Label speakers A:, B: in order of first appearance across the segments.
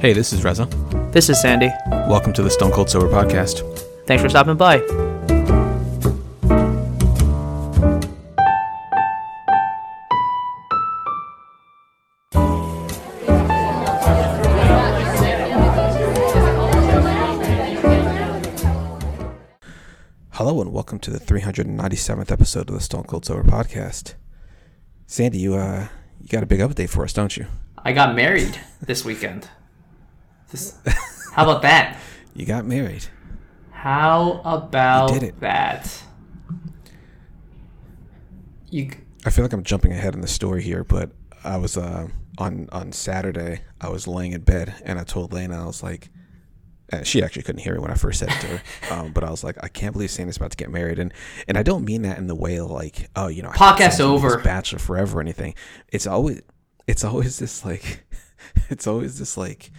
A: Hey, this is Reza.
B: This is Sandy.
A: Welcome to the Stone Cold Sober Podcast.
B: Thanks for stopping by.
A: Hello and welcome to the 397th episode of the Stone Cold Sober Podcast. Sandy, you uh, you got a big update for us, don't you?
B: I got married this weekend. This, how about that?
A: You got married.
B: How about
A: You did it.
B: that? You
A: I feel like I'm jumping ahead in the story here, but I was uh, on on Saturday. I was laying in bed and I told Lena I was like, and she actually couldn't hear me when I first said it to her, um, but I was like, I can't believe Sandy's about to get married, and and I don't mean that in the way of like, oh, you know, I thought
B: Podcast
A: Sandy was
B: over.
A: bachelor forever or anything. It's always it's always this like, it's always this like.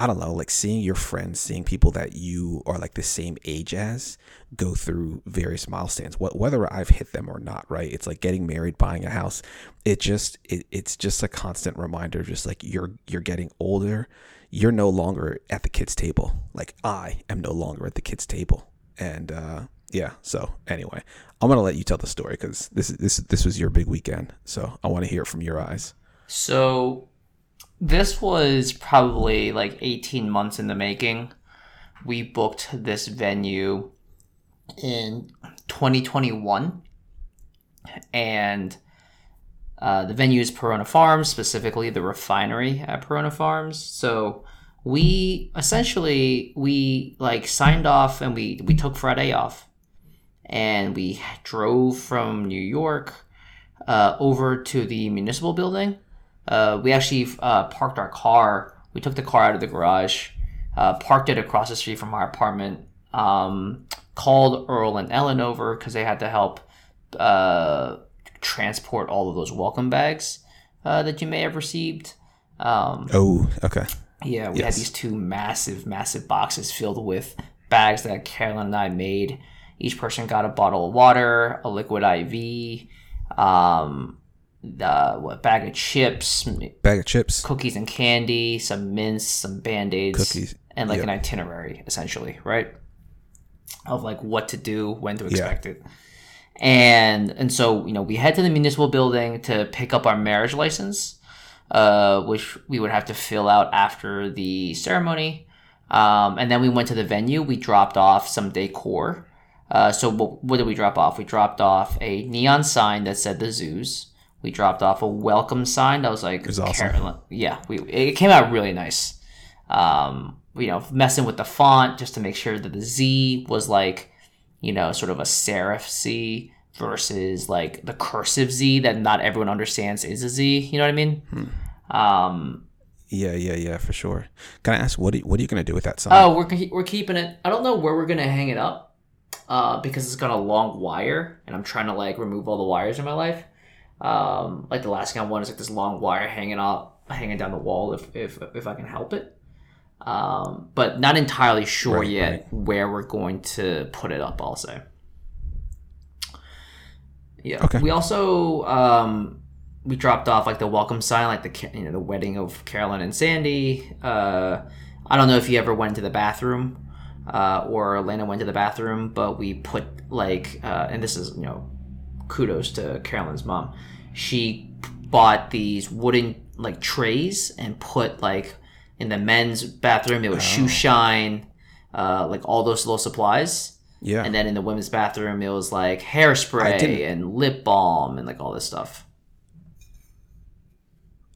A: I don't know, like seeing your friends, seeing people that you are like the same age as go through various milestones, wh- whether I've hit them or not, right? It's like getting married, buying a house. It just, it, it's just a constant reminder, of just like you're, you're getting older. You're no longer at the kids' table. Like I am no longer at the kids' table. And, uh, yeah. So anyway, I'm to let you tell the story because this, this, this was your big weekend. So I want to hear it from your eyes.
B: so this was probably like 18 months in the making. We booked this venue in 2021 and uh, the venue is Perona Farms, specifically the refinery at Perona Farms. So we essentially we like signed off and we we took Friday off, and we drove from New York uh, over to the municipal building. Uh, we actually uh, parked our car. We took the car out of the garage, uh, parked it across the street from our apartment. Um, called Earl and Ellen over because they had to help uh, transport all of those welcome bags uh, that you may have received. Um,
A: Oh, okay.
B: yeah, we
A: Yes.
B: had these two massive, massive boxes filled with bags that Carolyn and I made. Each person got a bottle of water, a liquid IV, um, the what bag of chips,
A: Bag of chips.
B: cookies and candy, some mints, some band aids,
A: Cookies,
B: and like
A: yep.
B: an itinerary, essentially, right? Of like what to do, when to expect it. And and so, you know, we head to the municipal building to pick up our marriage license, uh, which we would have to fill out after the ceremony. Um, and then we went to the venue. We dropped off some decor. Uh, so what, what did we drop off? We dropped off a neon sign that said the zoos. We dropped off a welcome sign that was like
A: was awesome.
B: Yeah, we it came out really nice. Um, you know, messing with the font just to make sure that the Z was like, you know, sort of a serif Z versus like the cursive Z that not everyone understands is a Z. You know what I mean? Um,
A: Yeah, yeah, yeah, for sure. Can I ask what are, what are you going to do with that sign?
B: oh, we're we're keeping it. I don't know where we're gonna hang it up, uh, because it's got a long wire, and I'm trying to like remove all the wires in my life. Um, like the last thing I want is like this long wire hanging up, hanging down the wall if if if I can help it. Um, but not entirely sure
A: Right,
B: yet
A: right.
B: where we're going to put it up. I'll say. Yeah.
A: Okay.
B: We also um, we dropped off like the welcome sign, like the you know the wedding of Carolyn and Sandy. Uh, I don't know if you ever went to the bathroom uh, or Elena went to the bathroom, but we put like, uh, and this is you know, kudos to Carolyn's mom. She bought these wooden like trays and put like in the men's bathroom it was shoe shine, uh, like all those little supplies.
A: yeah.
B: And then in the women's bathroom, it was like hairspray and lip balm and like all this stuff.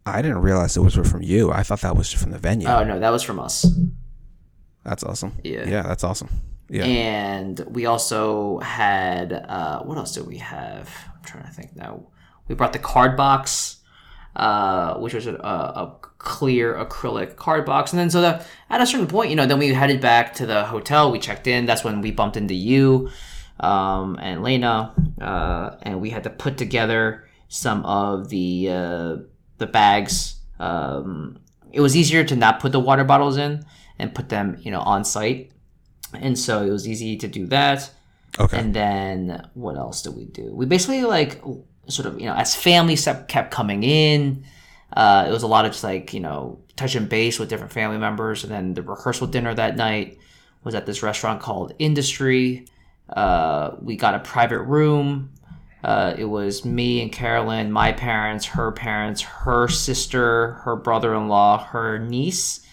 A: I didn't realize it was from you. I thought that was from the venue.
B: Oh no, that was from us.
A: that's awesome.
B: Yeah.
A: Yeah, that's awesome. Yeah.
B: And we also had uh, what else did we have? I'm trying to think now. We brought the card box, uh, which was a, a, clear acrylic card box, and then so that at a certain point, you know, then we headed back to the hotel. We checked in. That's when we bumped into you um, and Lena, uh, and we had to put together some of the uh, the bags. Um, it was easier to not put the water bottles in and put them, you know, on site and so it was easy to do that.
A: okay.
B: And then what else did we do? We basically like sort of you know as families kept kept coming in, uh, it was a lot of just like you know touching base with different family members, and then the rehearsal dinner that night was at this restaurant called Industry. Uh, we got a private room. Uh, it was me and Carolyn, my parents, her parents, her sister, her brother in law, her niece,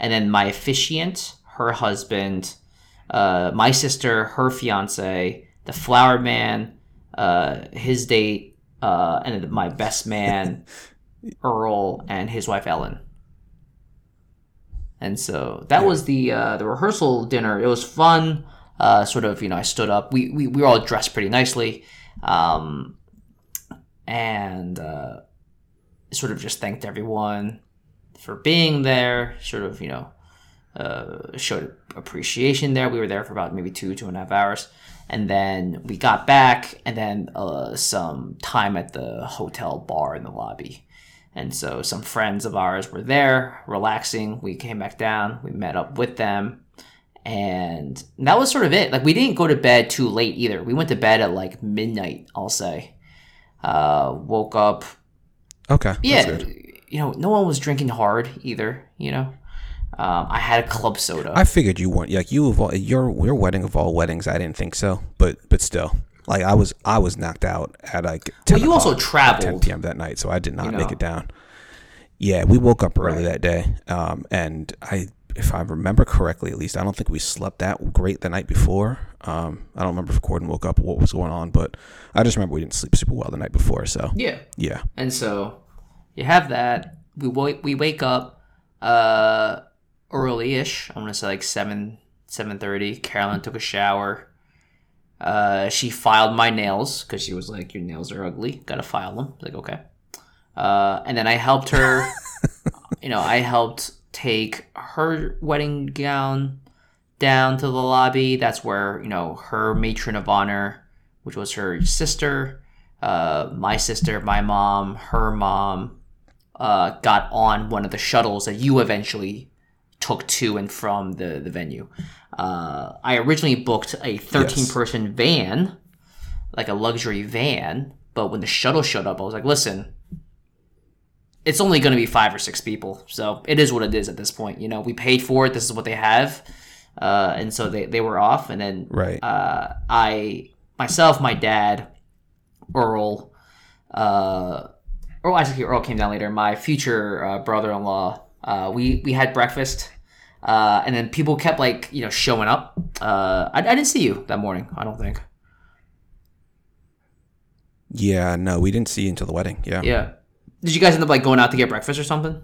B: and then my officiant, her husband, uh, my sister, her fiance, the flower man, uh, his date, uh, and my best man, Earl, and his wife Ellen. And so that was the uh, the rehearsal dinner. It was fun. Uh, sort of, you know, I stood up. We, we, we were all dressed pretty nicely. Um, and uh, sort of just thanked everyone for being there. Sort of, you know, uh, showed appreciation there. We were there for about maybe two, two and a half hours. And then we got back, and then uh, some time at the hotel bar in the lobby. And so some friends of ours were there relaxing. We came back down, we met up with them, and that was sort of it. Like we didn't go to bed too late either. We went to bed at like midnight, I'll say. Uh, woke up.
A: Okay.
B: Yeah, you know, no one was drinking hard either. You know, um, I had a club soda.
A: I figured you weren't like you of all your your wedding of all weddings. I didn't think so, but but still, like I was I was knocked out at like 10
B: well, you also
A: o'clock, 10 p.m. that night, so I did not
B: You
A: make it down. Yeah, we woke up early
B: Right.
A: that day, um, and I, if I remember correctly, at least I don't think we slept that great the night before. Um, I don't remember if Gordon woke up, what was going on, but I just remember we didn't sleep super well the night before. So
B: Yeah.
A: yeah,
B: And so you have that. We wake we wake up uh early-ish. I'm gonna say like seven seven thirty. Carolyn took a shower. Uh, she filed my nails because she was like, "Your nails are ugly. Gotta file them." Like, okay. Uh, and then I helped her. you know, I helped take her wedding gown down to the lobby. That's where you know her matron of honor, which was her sister, uh, my sister, my mom, her mom, uh, got on one of the shuttles that you eventually took to and from the, the venue. Uh, I originally booked a 13
A: Yes.
B: person van, like a luxury van, but when the shuttle showed up, I was like, listen, it's only going to be five or six people. So it is what it is at this point. You know, we paid for it. This is what they have. Uh, and so they, they were off. And then
A: right.
B: uh, I myself, my dad, Earl, uh, Earl actually Earl came down later. My future uh, brother-in-law. Uh, we we had breakfast, uh, and then people kept like you know showing up. Uh, I, I didn't see you that morning. I don't think.
A: yeah, no, we didn't see you until the wedding. Yeah.
B: Yeah. Did you guys end up like going out to get breakfast or something?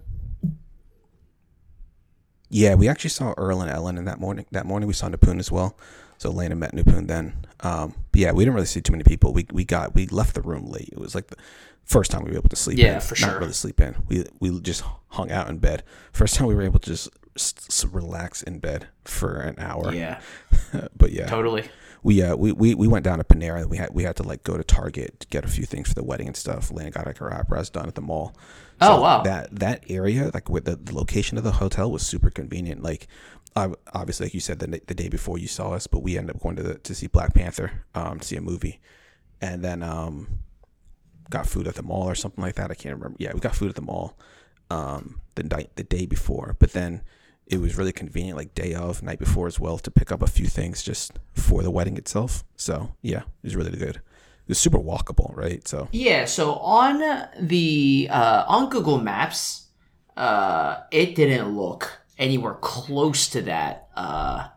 A: Yeah, we actually saw Earl and Ellen in that morning. That morning we saw Nipun as well. So Elena met Nipun then. Um, but yeah, we didn't really see too many people. We we got we left the room late. It was like the first time we were able to sleep.
B: Yeah,
A: in.
B: for
A: Not
B: sure.
A: really sleep in. We we just hung out in bed. First time we were able to just s- relax in bed for an hour.
B: Yeah,
A: but yeah,
B: totally.
A: we uh we, we we went down to Panera. We had we had to like go to Target to get a few things for the wedding and stuff. Elena got like her eyebrows done at the mall.
B: Oh, wow.
A: That that area, like with the, the location of the hotel, was super convenient. Like, I, obviously, like you said, the the day before you saw us, but we ended up going to the, to see Black Panther, um, to see a movie, and then um, got food at the mall or something like that. I can't remember. Yeah, we got food at the mall, um, the night the day before, but then it was really convenient, like day of, night before as well, to pick up a few things just for the wedding itself. So yeah, it was really good. It was super walkable, right? So
B: Yeah, so on the uh, on Google Maps, uh, it didn't look anywhere close to that. Uh,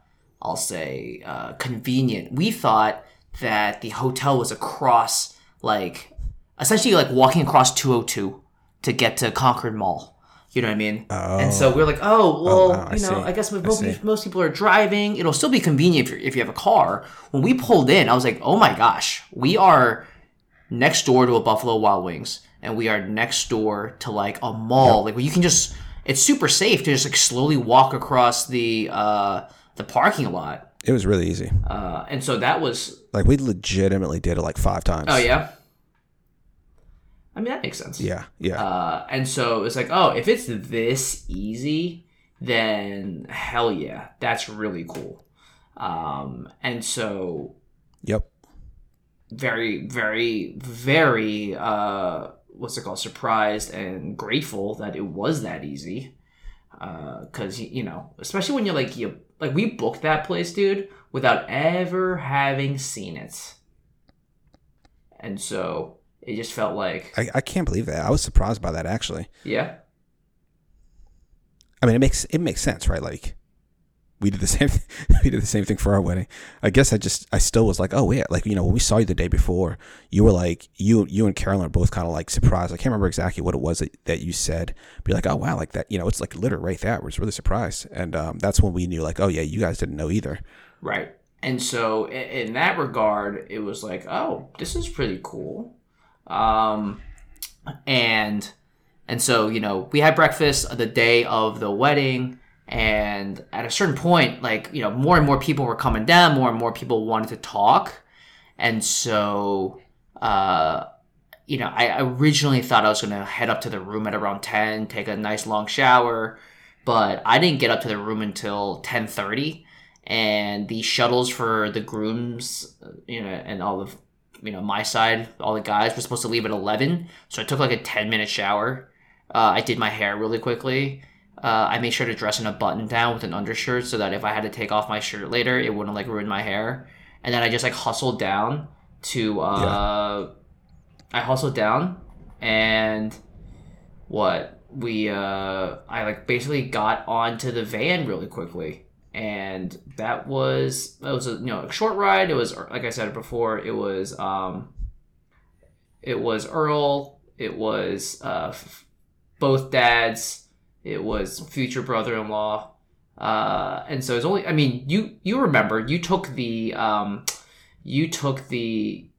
B: I'll say uh, convenient. We thought that the hotel was across, like essentially like walking across 202 to get to Concord Mall. You know what I mean? Oh. and so we're like, oh well,
A: wow,
B: you know,
A: see.
B: I guess most,
A: see.
B: most people are driving. It'll still be convenient if, you're, if you have a car. When we pulled in, I was like, oh my gosh, we are next door to a Buffalo Wild Wings, and we are next door to like a mall, like where you can just. It's super safe to just like slowly walk across the uh, the parking lot,
A: it was really easy.
B: uh, and so that was.
A: Like we legitimately did it like five times.
B: Oh yeah. I mean that makes sense.
A: Yeah, yeah.
B: Uh, and so it's like, oh, if it's this easy, then hell yeah, that's really cool. Um, and so
A: yep.
B: very, very, very, uh, what's it called? Surprised and grateful that it was that easy. because you know, especially when you're like you like we booked that place, dude, without ever having seen it, and so it just felt like
A: I, I can't believe that. I was surprised by that actually.
B: yeah,
A: I mean, it makes it makes sense, right? Like we did the same we did the same thing for our wedding. I guess I just I still was like, oh yeah, like you know when we saw you the day before, you were like you you and Carolyn are both kind of like surprised. I can't remember exactly what it was that, that you said, but you're like, oh wow, like that, you know, it's like litter right there. I was really surprised, and um, that's when we knew like, oh yeah, you guys didn't know either.
B: right. And so in, in that regard, it was like, oh, this is pretty cool. Um, and and so you know we had breakfast the day of the wedding and at a certain point like you know more and more people were coming down more and more people wanted to talk. And so uh you know i originally thought i was going to head up to the room at around 10 take a nice long shower but i didn't get up to the room until 10.30 and the shuttles for the grooms you know and all of you know my side all the guys were supposed to leave at 11 so i took like a 10 minute shower. Uh, i did my hair really quickly. Uh, i made sure to dress in a button down with an undershirt so that if i had to take off my shirt later it wouldn't like ruin my hair. And then i just like hustled down to uh i hustled down and what? We uh i like basically got onto the van really quickly and that was that was a you know a short ride. It was like I said before. It was um, it was Earl. It was uh, f- both dads. It was future brother-in-law. Uh, and so it's only. I mean, you you remember you took the um, you took the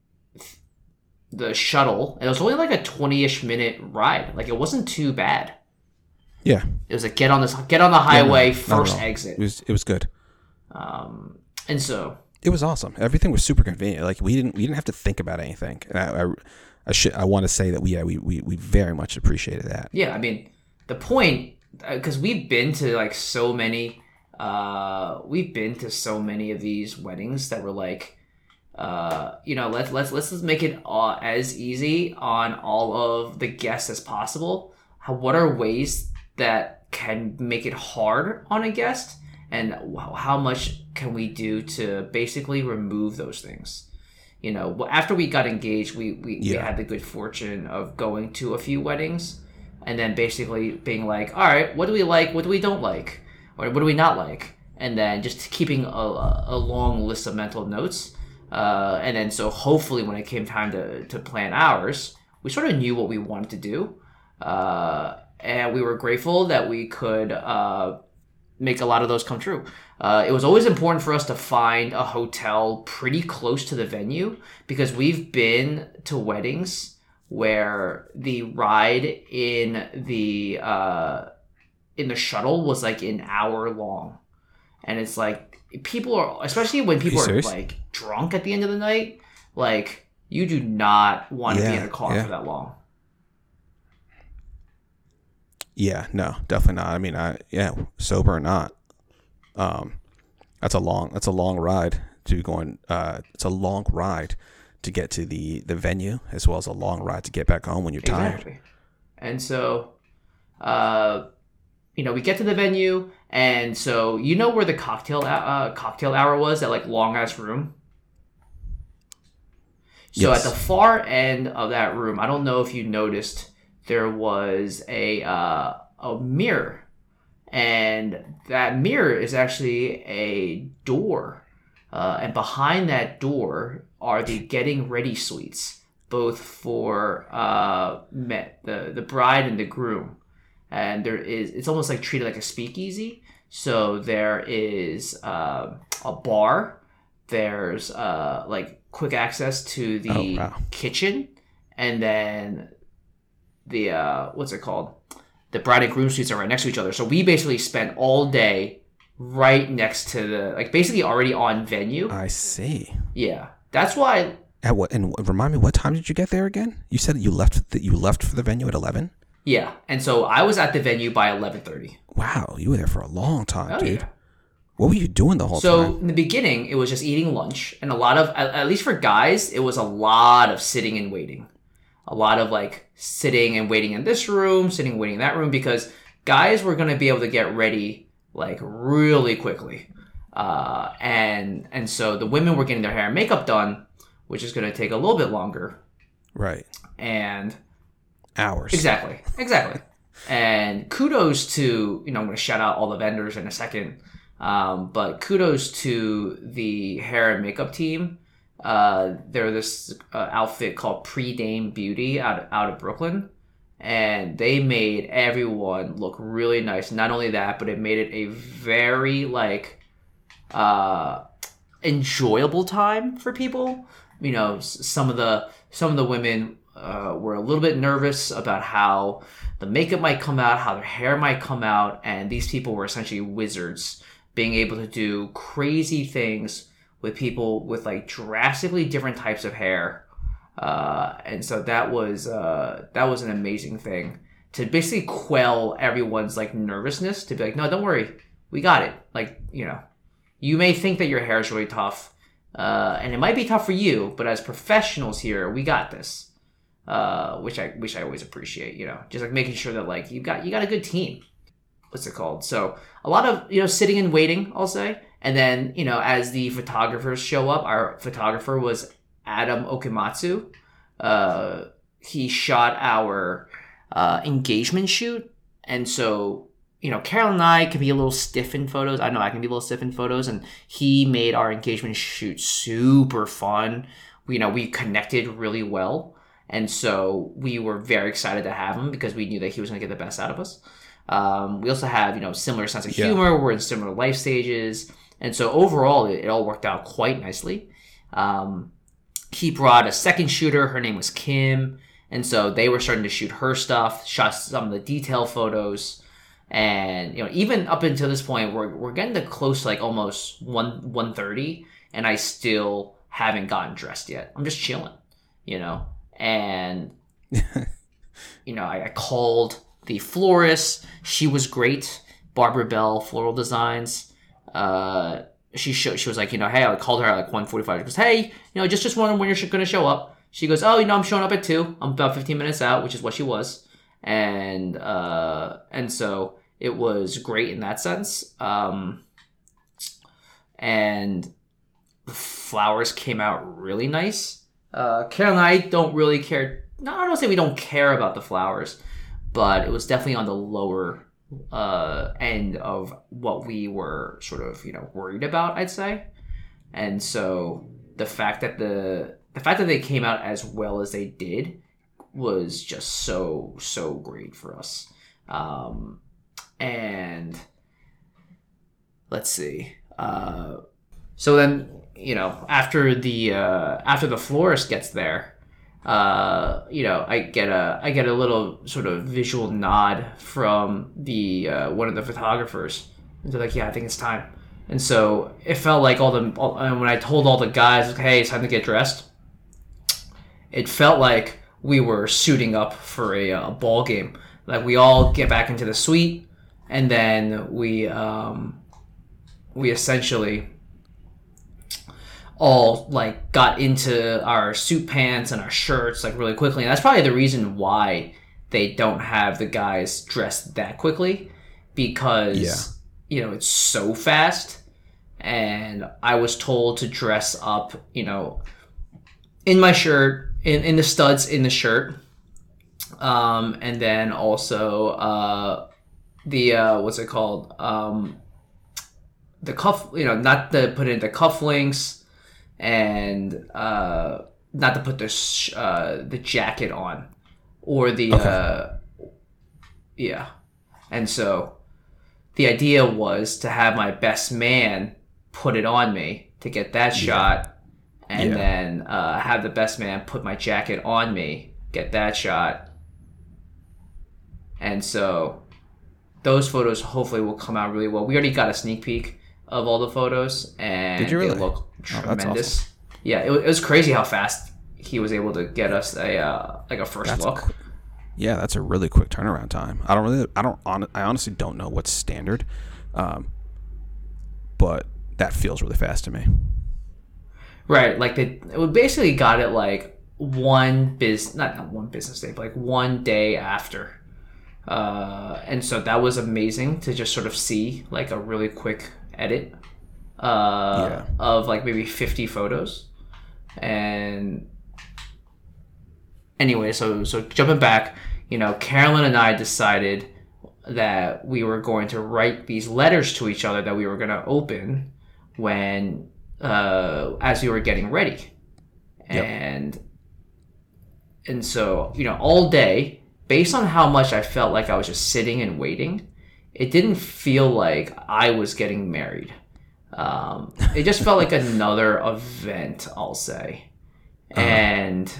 B: the shuttle. And it was only like a twenty-ish minute ride. Like it wasn't too bad.
A: Yeah,
B: It was like get on this get on the highway
A: not at
B: first exit.
A: it was it was good.
B: Um, and so
A: It was awesome. Everything was super convenient. Like we didn't we didn't have to think about anything. And I I, I should I want to say that we yeah we, we we very much appreciated that.
B: yeah, I mean the point because we've been to like so many, uh, we've been to so many of these weddings that were like, uh, you know, let's let's let's just make it uh, as easy on all of the guests as possible. How, what are ways that can make it hard on a guest, and how much can we do to basically remove those things? You know, after we got engaged, we we, we had the good fortune of going to a few weddings, and then basically being like, all right, what do we like? What do we don't like? Or what do we not like? And then just keeping a, a a long list of mental notes. Uh, and then so hopefully when it came time to, to plan ours, we sort of knew what we wanted to do. Uh, and we were grateful that we could uh, make a lot of those come true. Uh, it was always important for us to find a hotel pretty close to the venue because we've been to weddings where the ride in the uh, in the shuttle was like an hour long, and it's like people are especially when people are,
A: serious?
B: like drunk at the end of the night, like you do not want to be in a car
A: yeah.
B: for that long.
A: Yeah, no, definitely not. I mean, I yeah, sober or not, um, that's a long that's a long ride to going. Uh, it's a long ride to get to the the venue as well as a long ride to get back home when you're tired.
B: Exactly. And so, uh, you know, we get to the venue, and so you know where the cocktail uh, cocktail hour was that like long ass room. So
A: Yes.
B: at the far end of that room, I don't know if you noticed, there was a uh, a mirror, and that mirror is actually a door, uh, and behind that door are the getting ready suites, both for uh, met the the bride and the groom, and there is it's almost like treated like a speakeasy. So there is uh, a bar, there's uh, like quick access to the
A: Oh, wow.
B: kitchen, and then the uh, what's it called? The bride and groom suites are right next to each other. So we basically spent all day right next to the like basically already on venue.
A: I see.
B: Yeah, that's why.
A: At what and remind me, what time did you get there again? You said you left that you left for the venue at eleven.
B: Yeah, and so I was at the venue by eleven thirty.
A: Wow, you were there for a long time,
B: Oh
A: dude.
B: yeah.
A: What were you doing the whole
B: So
A: time?
B: So in the beginning, it was just eating lunch, and a lot of, at, at least for guys, it was a lot of sitting and waiting, a lot of like sitting and waiting in this room, sitting and waiting in that room, because guys were going to be able to get ready like really quickly. Uh, and and so the women were getting their hair and makeup done, which is going to take a little bit longer.
A: Right.
B: And
A: Hours.
B: exactly, exactly. and kudos to you know I'm going to shout out all the vendors in a second, um, but kudos to the hair and makeup team. Uh, they're this uh, outfit called Pre Dame Beauty out out of Brooklyn, and they made everyone look really nice. Not only that, but it made it a very like uh, enjoyable time for people. You know, some of the some of the women uh, were a little bit nervous about how the makeup might come out, how their hair might come out, and these people were essentially wizards, being able to do crazy things with people with like drastically different types of hair. Uh, and so that was uh, that was an amazing thing to basically quell everyone's like nervousness to be like, no, don't worry, we got it. Like you know, you may think that your hair is really tough, uh, and it might be tough for you, but as professionals here, we got this. Uh, which I which I always appreciate. You know, just like making sure that like you got you got a good team. What's it called? So a lot of you know sitting and waiting, I'll say, and then you know as the photographers show up, our photographer was Adam Okamatsu. Uh, he shot our uh, engagement shoot, and so you know, Carol and I can be a little stiff in photos. I know I can be a little stiff in photos, and he made our engagement shoot super fun. You know, we connected really well, and so we were very excited to have him because we knew that he was going to get the best out of us. Um, we also have you know similar sense of
A: Yeah.
B: humor. We're in similar life stages, and so overall, it, it all worked out quite nicely. Um, he brought a second shooter. Her name was Kim, and so they were starting to shoot her stuff. Shot some of the detail photos, and you know even up until this point, we're we're getting to close to like almost one one thirty, and I still haven't gotten dressed yet. I'm just chilling, you know, and you know I, I called the florist. She was great, Barbara Bell Floral Designs. Uh, she she was like, you know, hey, I called her at like 145. She goes, hey, you know, just just wondering when you're going to show up. She goes, oh, you know, I'm showing up at two. I'm about 15 minutes out, which is what she was, and uh, and so it was great in that sense. Um, and the flowers came out really nice. Uh, and I don't really care. No, I don't say we don't care about the flowers, but it was definitely on the lower uh, end of what we were sort of you know worried about. I'd say, and so the fact that the the fact that they came out as well as they did was just so so great for us. Um, and let's see. Uh, so then you know after the uh, after the florist gets there uh, you know i get a i get a little sort of visual nod from the uh, one of the photographers. And they're like yeah i think it's time. And so it felt like all the all, and when i told all the guys hey it's time to get dressed it felt like we were suiting up for a, uh ball game. Like we all get back into the suite and then we um, we essentially all like got into our suit pants and our shirts like really quickly. And that's probably the reason why they don't have the guys dressed that quickly. Because
A: Yeah.
B: you know it's so fast. And i was told to dress up you know in my shirt in, in the studs in the shirt. Um, and then also uh, the uh, what's it called? Um, the cuff you know not to put in the cufflinks and uh, not to put the sh- uh, the jacket on or the uh, yeah. And so the idea was to have my best man put it on me to get that shot and
A: Yeah.
B: then uh, have the best man put my jacket on me get that shot. And so those photos hopefully will come out really well. We already got a sneak peek of all the photos and
A: Did you
B: they
A: really?
B: look
A: Oh,
B: tremendous yeah it, it was crazy how fast he was able to get us a uh, like a first
A: That's
B: look
A: qu- yeah, that's a really quick turnaround time. I don't really, I don't, I honestly don't know what's standard, um, but that feels really fast to me.
B: Right, like they we basically got it like one biz not, not one business day, but like one day after. uh, and so that was amazing to just sort of see like a really quick edit uh,
A: Yeah.
B: of like maybe 50 photos and anyway so so jumping back you know carolyn and i decided that we were going to write these letters to each other that we were going to open when uh, as we were getting ready
A: Yep.
B: and and so you know all day based on how much i felt like i was just sitting and waiting it didn't feel like i was getting married. Um, it just felt like another event i'll say. And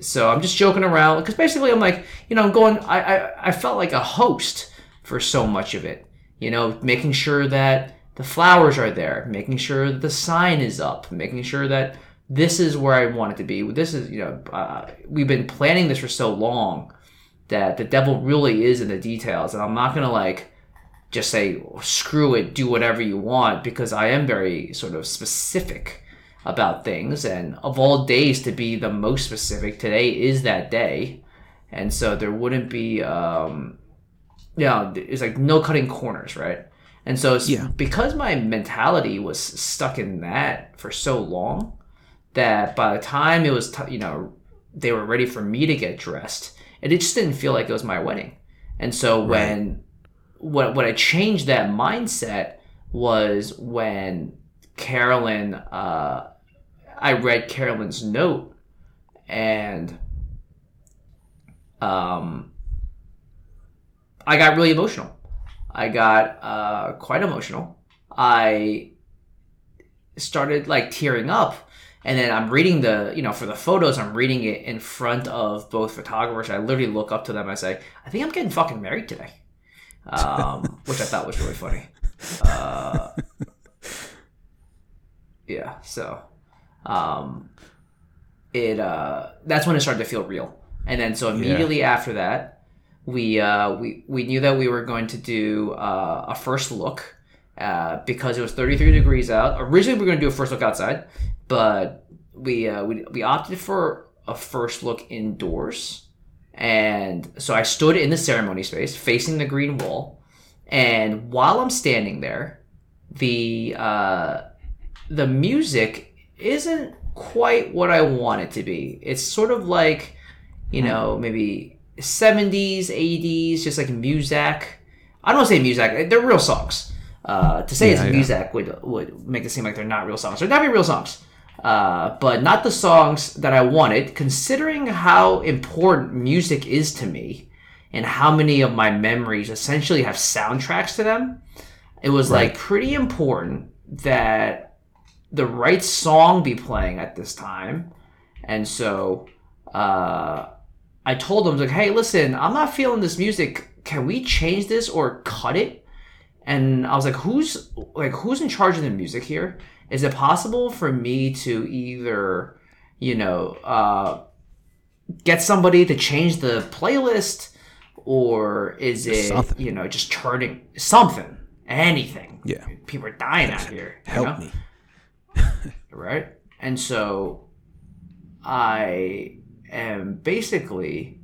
B: so i'm just joking around because basically i'm like you know i'm going I, I i felt like a host for so much of it. You know making sure that the flowers are there making sure the sign is up making sure that this is where i want it to be. This is you know uh, we've been planning this for so long that the devil really is in the details and i'm not gonna like just say screw it do whatever you want because i am very sort of specific about things and of all days to be the most specific today is that day. And so there wouldn't be um yeah it's like no cutting corners right? And so
A: Yeah.
B: because my mentality was stuck in that for so long that by the time it was t- you know they were ready for me to get dressed and it just didn't feel like it was my wedding. And so when what what I changed that mindset was when Carolyn uh, I read Carolyn's note and um I got really emotional. I got uh, quite emotional. I started like tearing up and then I'm reading the, you know, for the photos, I'm reading it in front of both photographers. I literally look up to them. I say, I think I'm getting fucking married today, um, which I thought was really funny. Uh, yeah, so um, it uh, that's when it started to feel real. And then so immediately after that, we uh, we we knew that we were going to do uh, a first look uh, because it was 33 degrees out. Originally, we were going to do a first look outside, but we uh, we we opted for a first look indoors. And so I stood in the ceremony space facing the green wall, and while I'm standing there, the uh, the music isn't quite what I want it to be. It's sort of like, you know, maybe 70s, 80s, just like music. I don't want to say music, they're real songs. Uh, to say
A: Yeah,
B: it's
A: yeah.
B: music would, would make it seem like they're not real songs. They're definitely real songs. Uh, but not the songs that I wanted, considering how important music is to me and how many of my memories essentially have soundtracks to them. It was like pretty important that the right song be playing at this time. And so uh, I told them, like, hey, listen, I'm not feeling this music. Can we change this or cut it? And I was like, who's like who's in charge of the music here? Is it possible for me to either, you know, uh, get somebody to change the playlist, or is it
A: Something.
B: you know just turning something, anything?
A: Yeah.
B: people are dying out here.
A: Help
B: know?
A: me.
B: right? And so I am basically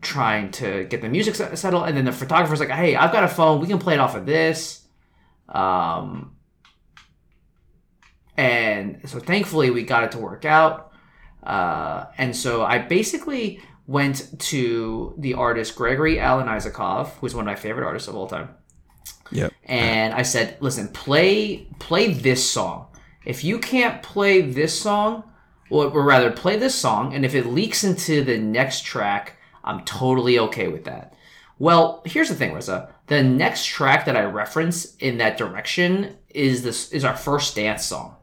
B: trying to get the music settled, and then the photographer's like, "Hey, I've got a phone. We can play it off of this." Um, and so thankfully we got it to work out. Uh, and so I basically went to the artist Gregory Alan Isakov, who's one of my favorite artists of all time
A: Yep.
B: and I said, "Listen, play play this song. If you can't play this song, or, or rather play this song, and if it leaks into the next track, I'm totally okay with that." Well, here's the thing, Reza. The next track that I reference in that direction is this is our first dance song.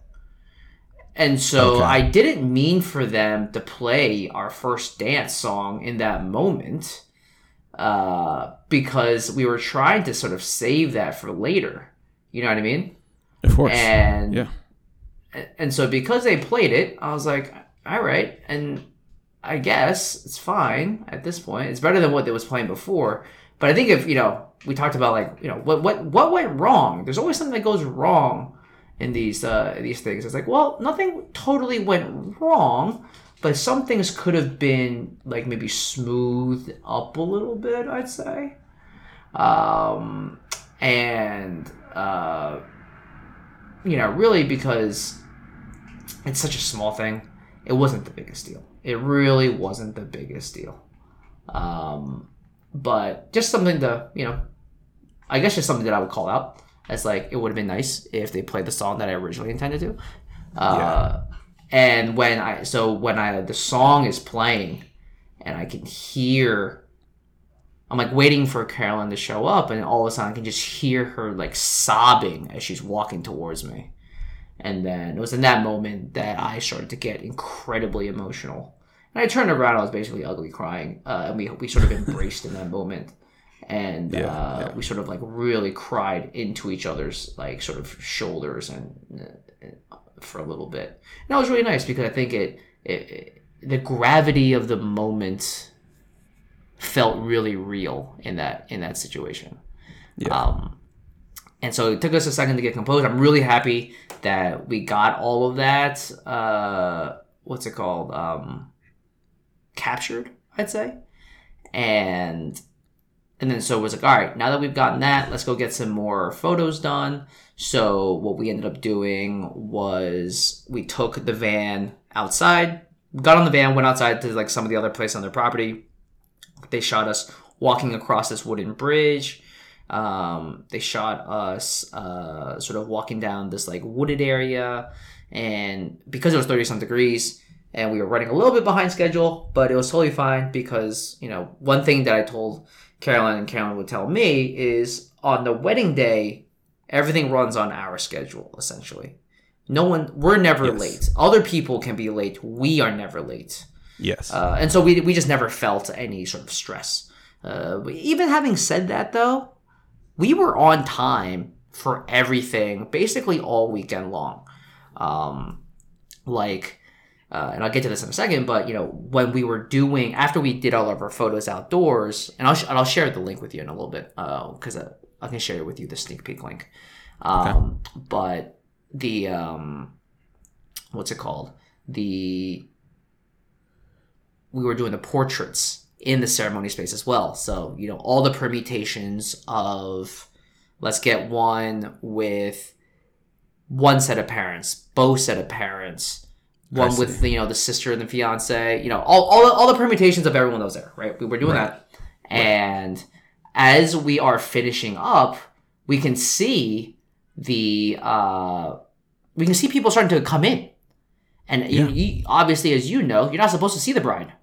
B: And so
A: Okay.
B: I didn't mean for them to play our first dance song in that moment uh, because we were trying to sort of save that for later. You know what I mean?
A: Of course.
B: And
A: yeah.
B: and so because they played it, I was like, all right, and I guess it's fine at this point. It's better than what they was playing before. But I think if you know, we talked about like you know what what what went wrong. There's always something that goes wrong in these uh, these things. It's like, well, nothing totally went wrong, but some things could have been like maybe smoothed up a little bit. I'd say, um, and uh, you know, really because it's such a small thing, it wasn't the biggest deal. It really wasn't the biggest deal. Um, but just something to you know, I guess just something that I would call out as like it would have been nice if they played the song that I originally intended to. Uh, And when I so when I the song is playing, and I can hear, I'm like waiting for Carolyn to show up, and all of a sudden I can just hear her like sobbing as she's walking towards me. And then it was in that moment that I started to get incredibly emotional. And I turned around, I was basically ugly crying. Uh, and we, we sort of embraced in that moment. And
A: Yeah,
B: uh,
A: yeah.
B: we sort of like really cried into each other's like sort of shoulders and uh, for a little bit. And that was really nice because I think it, it, it the gravity of the moment felt really real in that in that situation.
A: Yeah.
B: Um, and so it took us a second to get composed. I'm really happy that we got all of that. Uh, what's it called? Um, captured, I'd say. And and then so it was like, all right, now that we've gotten that, let's go get some more photos done. So what we ended up doing was we took the van outside, got on the van, went outside to like some of the other place on their property. They shot us walking across this wooden bridge. Um, they shot us uh, sort of walking down this like wooded area, and because it was thirty some degrees, and we were running a little bit behind schedule, but it was totally fine because you know one thing that I told Carolyn and Carolyn would tell me is on the wedding day, everything runs on our schedule essentially. No one, we're never
A: Yes.
B: late. Other people can be late. We are never late.
A: yes.
B: Uh, and so we, we just never felt any sort of stress. Uh, even having said that, though, we were on time for everything basically all weekend long. Um, like, uh, and I'll get to this in a second, but you know, when we were doing after we did all of our photos outdoors, and I'll sh- and I'll share the link with you in a little bit because uh, I can share it with you the sneak peek link. Um, But the um, what's it called? The we were doing the portraits in the ceremony space as well. So, you know, all the permutations of let's get one with one set of parents, both set of parents,
A: I
B: one with you know the sister and the fiance, you know, all all, the- all the permutations of everyone that was there, right? We were doing
A: Right.
B: that. And as we are finishing up, we can see the uh we can see people starting to come in. And you, you, obviously, as you know, you're not supposed to see the bride,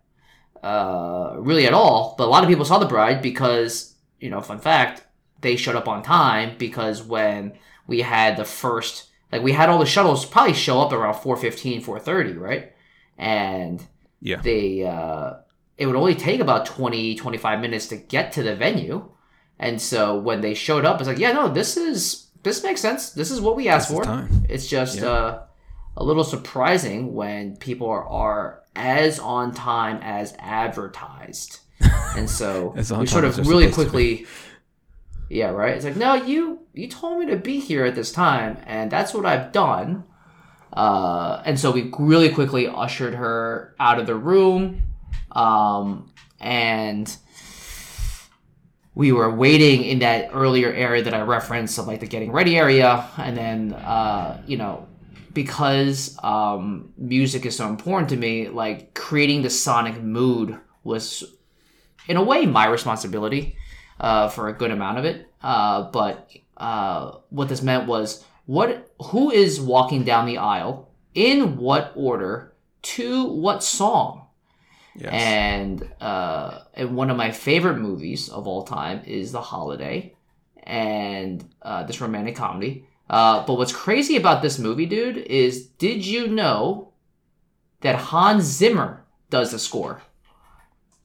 B: uh, really at all. But a lot of people saw the bride because, you know, fun fact, they showed up on time because when we had the first, like, we had all the shuttles probably show up around 4.15, 4.30, right? And
A: yeah.
B: they, uh, it would only take about 20, 25 minutes to get to the venue. And so when they showed up, it's like, yeah, no, this is, this makes sense. This is what we asked
A: This
B: for. It's just
A: Yeah.
B: uh, a little surprising when people are, are as on time as advertised. And so we sort of really quickly Yeah, right? It's like, no, you you told me to be here at this time, and that's what I've done. Uh, and so we really quickly ushered her out of the room. Um, and we were waiting in that earlier area that I referenced of like the getting ready area, and then uh, you know, because um, music is so important to me, like creating the sonic mood was, in a way, my responsibility uh, for a good amount of it. Uh, but uh, what this meant was what who is walking down the aisle in what order to what song
A: Yes.
B: and uh, and one of my favorite movies of all time is The Holiday, and uh, this romantic comedy. Uh, but what's crazy about this movie, dude, is did you know that Hans Zimmer does the score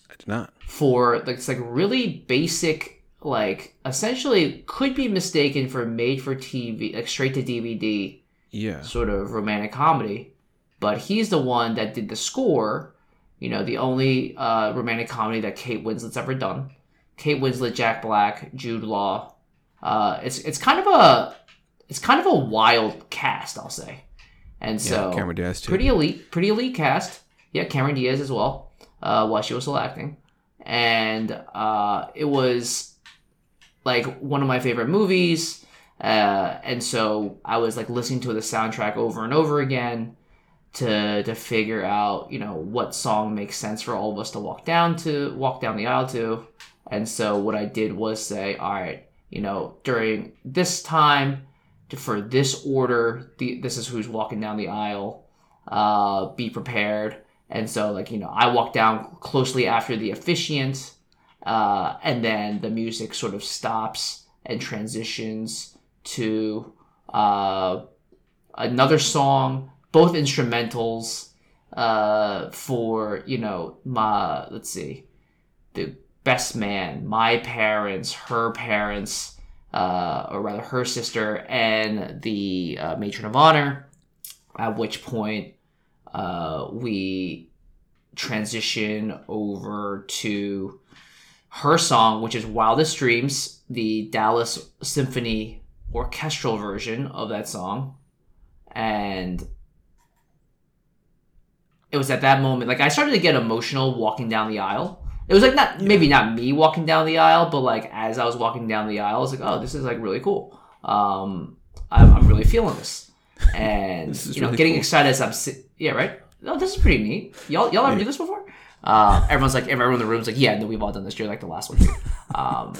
A: I did not.
B: For like it's like really basic, like essentially could be mistaken for made for TV, like straight to DVD
A: Yeah.
B: sort of romantic comedy, but he's the one that did the score. You know, the only uh, romantic comedy that Kate Winslet's ever done. Kate Winslet, Jack Black, Jude Law. Uh, it's it's kind of a it's kind of a wild cast, I'll say. And so
A: yeah. Cameron Diaz too.
B: pretty elite, pretty elite cast. yeah, Cameron Diaz as well, uh, while she was still acting, and uh, it was like one of my favorite movies. Uh, and so I was like listening to the soundtrack over and over again to to figure out you know what song makes sense for all of us to walk down to walk down the aisle to. And so what I did was say, all right, you know, during this time, for this order, the, this is who's walking down the aisle. Uh, be prepared. And so, like, you know, I walk down closely after the officiant, uh, and then the music sort of stops and transitions to uh, another song, both instrumentals uh, for, you know, my, let's see, the best man, my parents, her parents, uh, or rather her sister, and the uh, matron of honor. At which point, uh, we transition over to her song, which is Wildest Dreams, the Dallas Symphony orchestral version of that song. And it was at that moment, like, I started to get emotional walking down the aisle. It was like not yeah. maybe not me walking down the aisle, but like as I was walking down the aisle, I was like, oh, this is like really cool. Um, I'm, I'm really feeling this, and this you know, really getting cool. excited as I'm si- yeah, right. No, this is pretty neat. Y'all y'all ever do this before? Uh, everyone's like, everyone in the room's like, yeah, no, we've all done this. You're like the last one too. Um,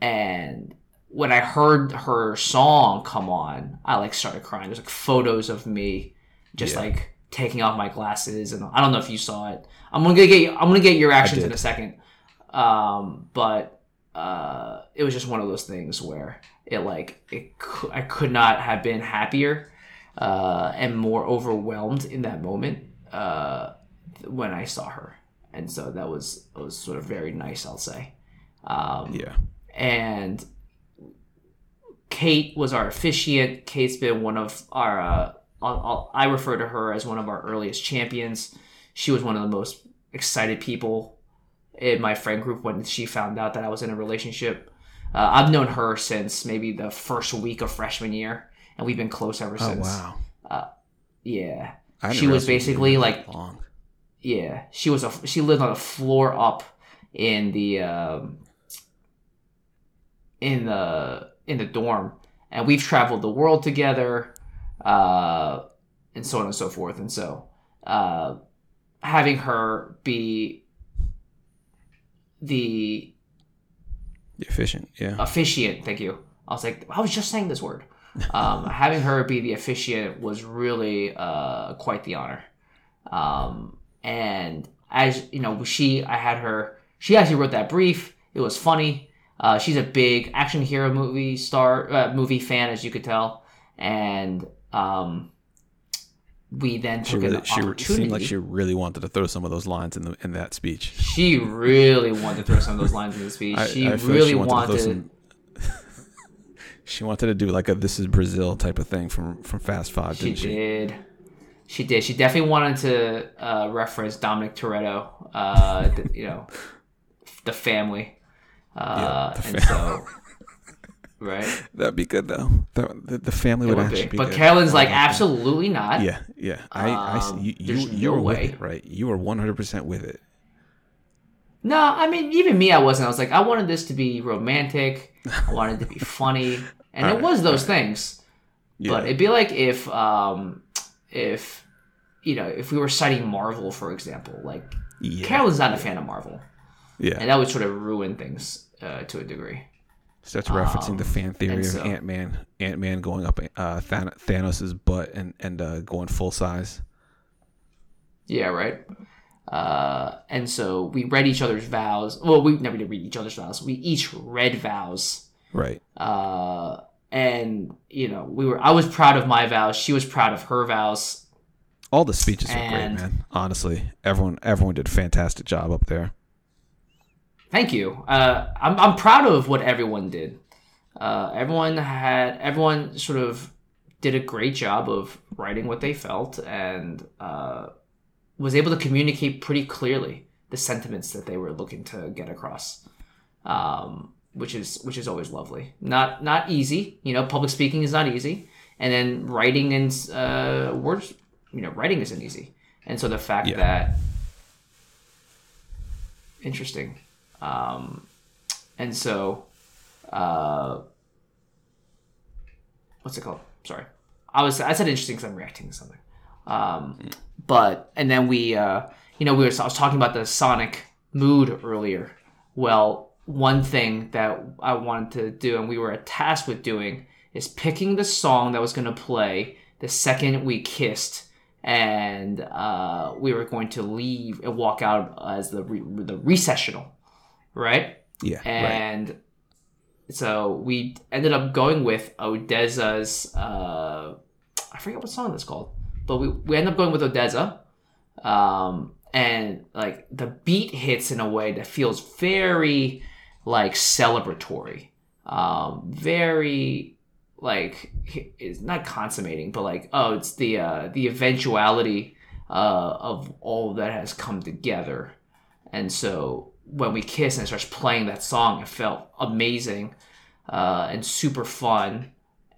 B: and when I heard her song come on, I like started crying. There's like photos of me just yeah. like taking off my glasses, and I don't know if you saw it. I'm gonna get I'm gonna get your actions in a second, um, but uh, it was just one of those things where it like it I could not have been happier uh, and more overwhelmed in that moment uh, when I saw her, and so that was it was sort of very nice, I'll say. Um,
A: yeah,
B: and Kate was our officiant. Kate's been one of our uh, I'll, I'll, i refer to her as one of our earliest champions. She was one of the most excited people in my friend group when she found out that I was in a relationship. Uh, I've known her since maybe the first week of freshman year, and we've been close ever since. oh, since.
A: wow.
B: Uh, yeah. She was basically like, long. yeah, she was a she lived on a floor up in the um, in the in the dorm, and we've traveled the world together uh, and so on and so forth. And so uh, having her be the
A: the officiant, yeah,
B: officiant. Thank you. I was like, I was just saying this word. Um, having her be the officiant was really uh, quite the honor. Um, and as you know, she, I had her. She actually wrote that brief. It was funny. Uh, she's a big action hero movie star, uh, movie fan, as you could tell, and um, we then took
A: really,
B: an opportunity. She
A: seemed like she really wanted to throw some of those lines in the in that speech.
B: She really wanted to throw some of those lines in the speech. I, she I really she wanted. wanted
A: she wanted to do like a "This is Brazil" type of thing from from Fast Five.
B: She,
A: she
B: did. She did. She definitely wanted to uh, reference Dominic Toretto. Uh, the, you know, the family. Uh, yeah, the and so Right.
A: That'd be good though. The the, the family would, would, actually be. be
B: but
A: good.
B: Carolyn's like absolutely not.
A: Yeah, yeah. I, um, I you you, you were way. with it, right? You were one hundred percent with it.
B: No, I mean even me, I wasn't. I was like, I wanted this to be romantic. I wanted to be funny, and it was those right. things. Yeah. But it'd be like if um if you know if we were citing Marvel for example, like yeah. Carolyn's not a fan of Marvel.
A: Yeah,
B: and that would sort of ruin things uh, to a degree.
A: So that's referencing um, the fan theory of so, Ant Man, Ant Man going up uh, Thanos's butt and and uh, going full size.
B: Yeah, right. Uh, and so we read each other's vows. Well, we never did read each other's vows. We each read vows.
A: Right.
B: Uh, and you know, we were. I was proud of my vows. She was proud of her vows.
A: All the speeches and, were great, man. Honestly, everyone everyone did a fantastic job up there.
B: Thank you. Uh, I'm I'm proud of what everyone did. Uh, everyone had everyone sort of did a great job of writing what they felt and uh, was able to communicate pretty clearly the sentiments that they were looking to get across. Um, which is which is always lovely. Not not easy, you know. Public speaking is not easy, and then writing and uh, words, you know, writing isn't easy. and so the fact
A: Yeah.
B: that interesting, um, and so uh, what's it called? Sorry, I was I said interesting because I'm reacting to something. Um, but and then we, uh, you know, we were I was talking about the sonic mood earlier. Well, one thing that I wanted to do, and we were tasked with doing, is picking the song that was going to play the second we kissed, and uh, we were going to leave and walk out as the re- the recessional, right?
A: Yeah. right.
B: and so we ended up going with ODESZA's uh, I forget what song that's called, but we we ended up going with ODESZA. um, and like the beat hits in a way that feels very like celebratory, um, very like it's not consummating, but like oh, it's the uh, the eventuality uh, of all that has come together, and so when we kissed and it starts playing that song, it felt amazing uh, and super fun,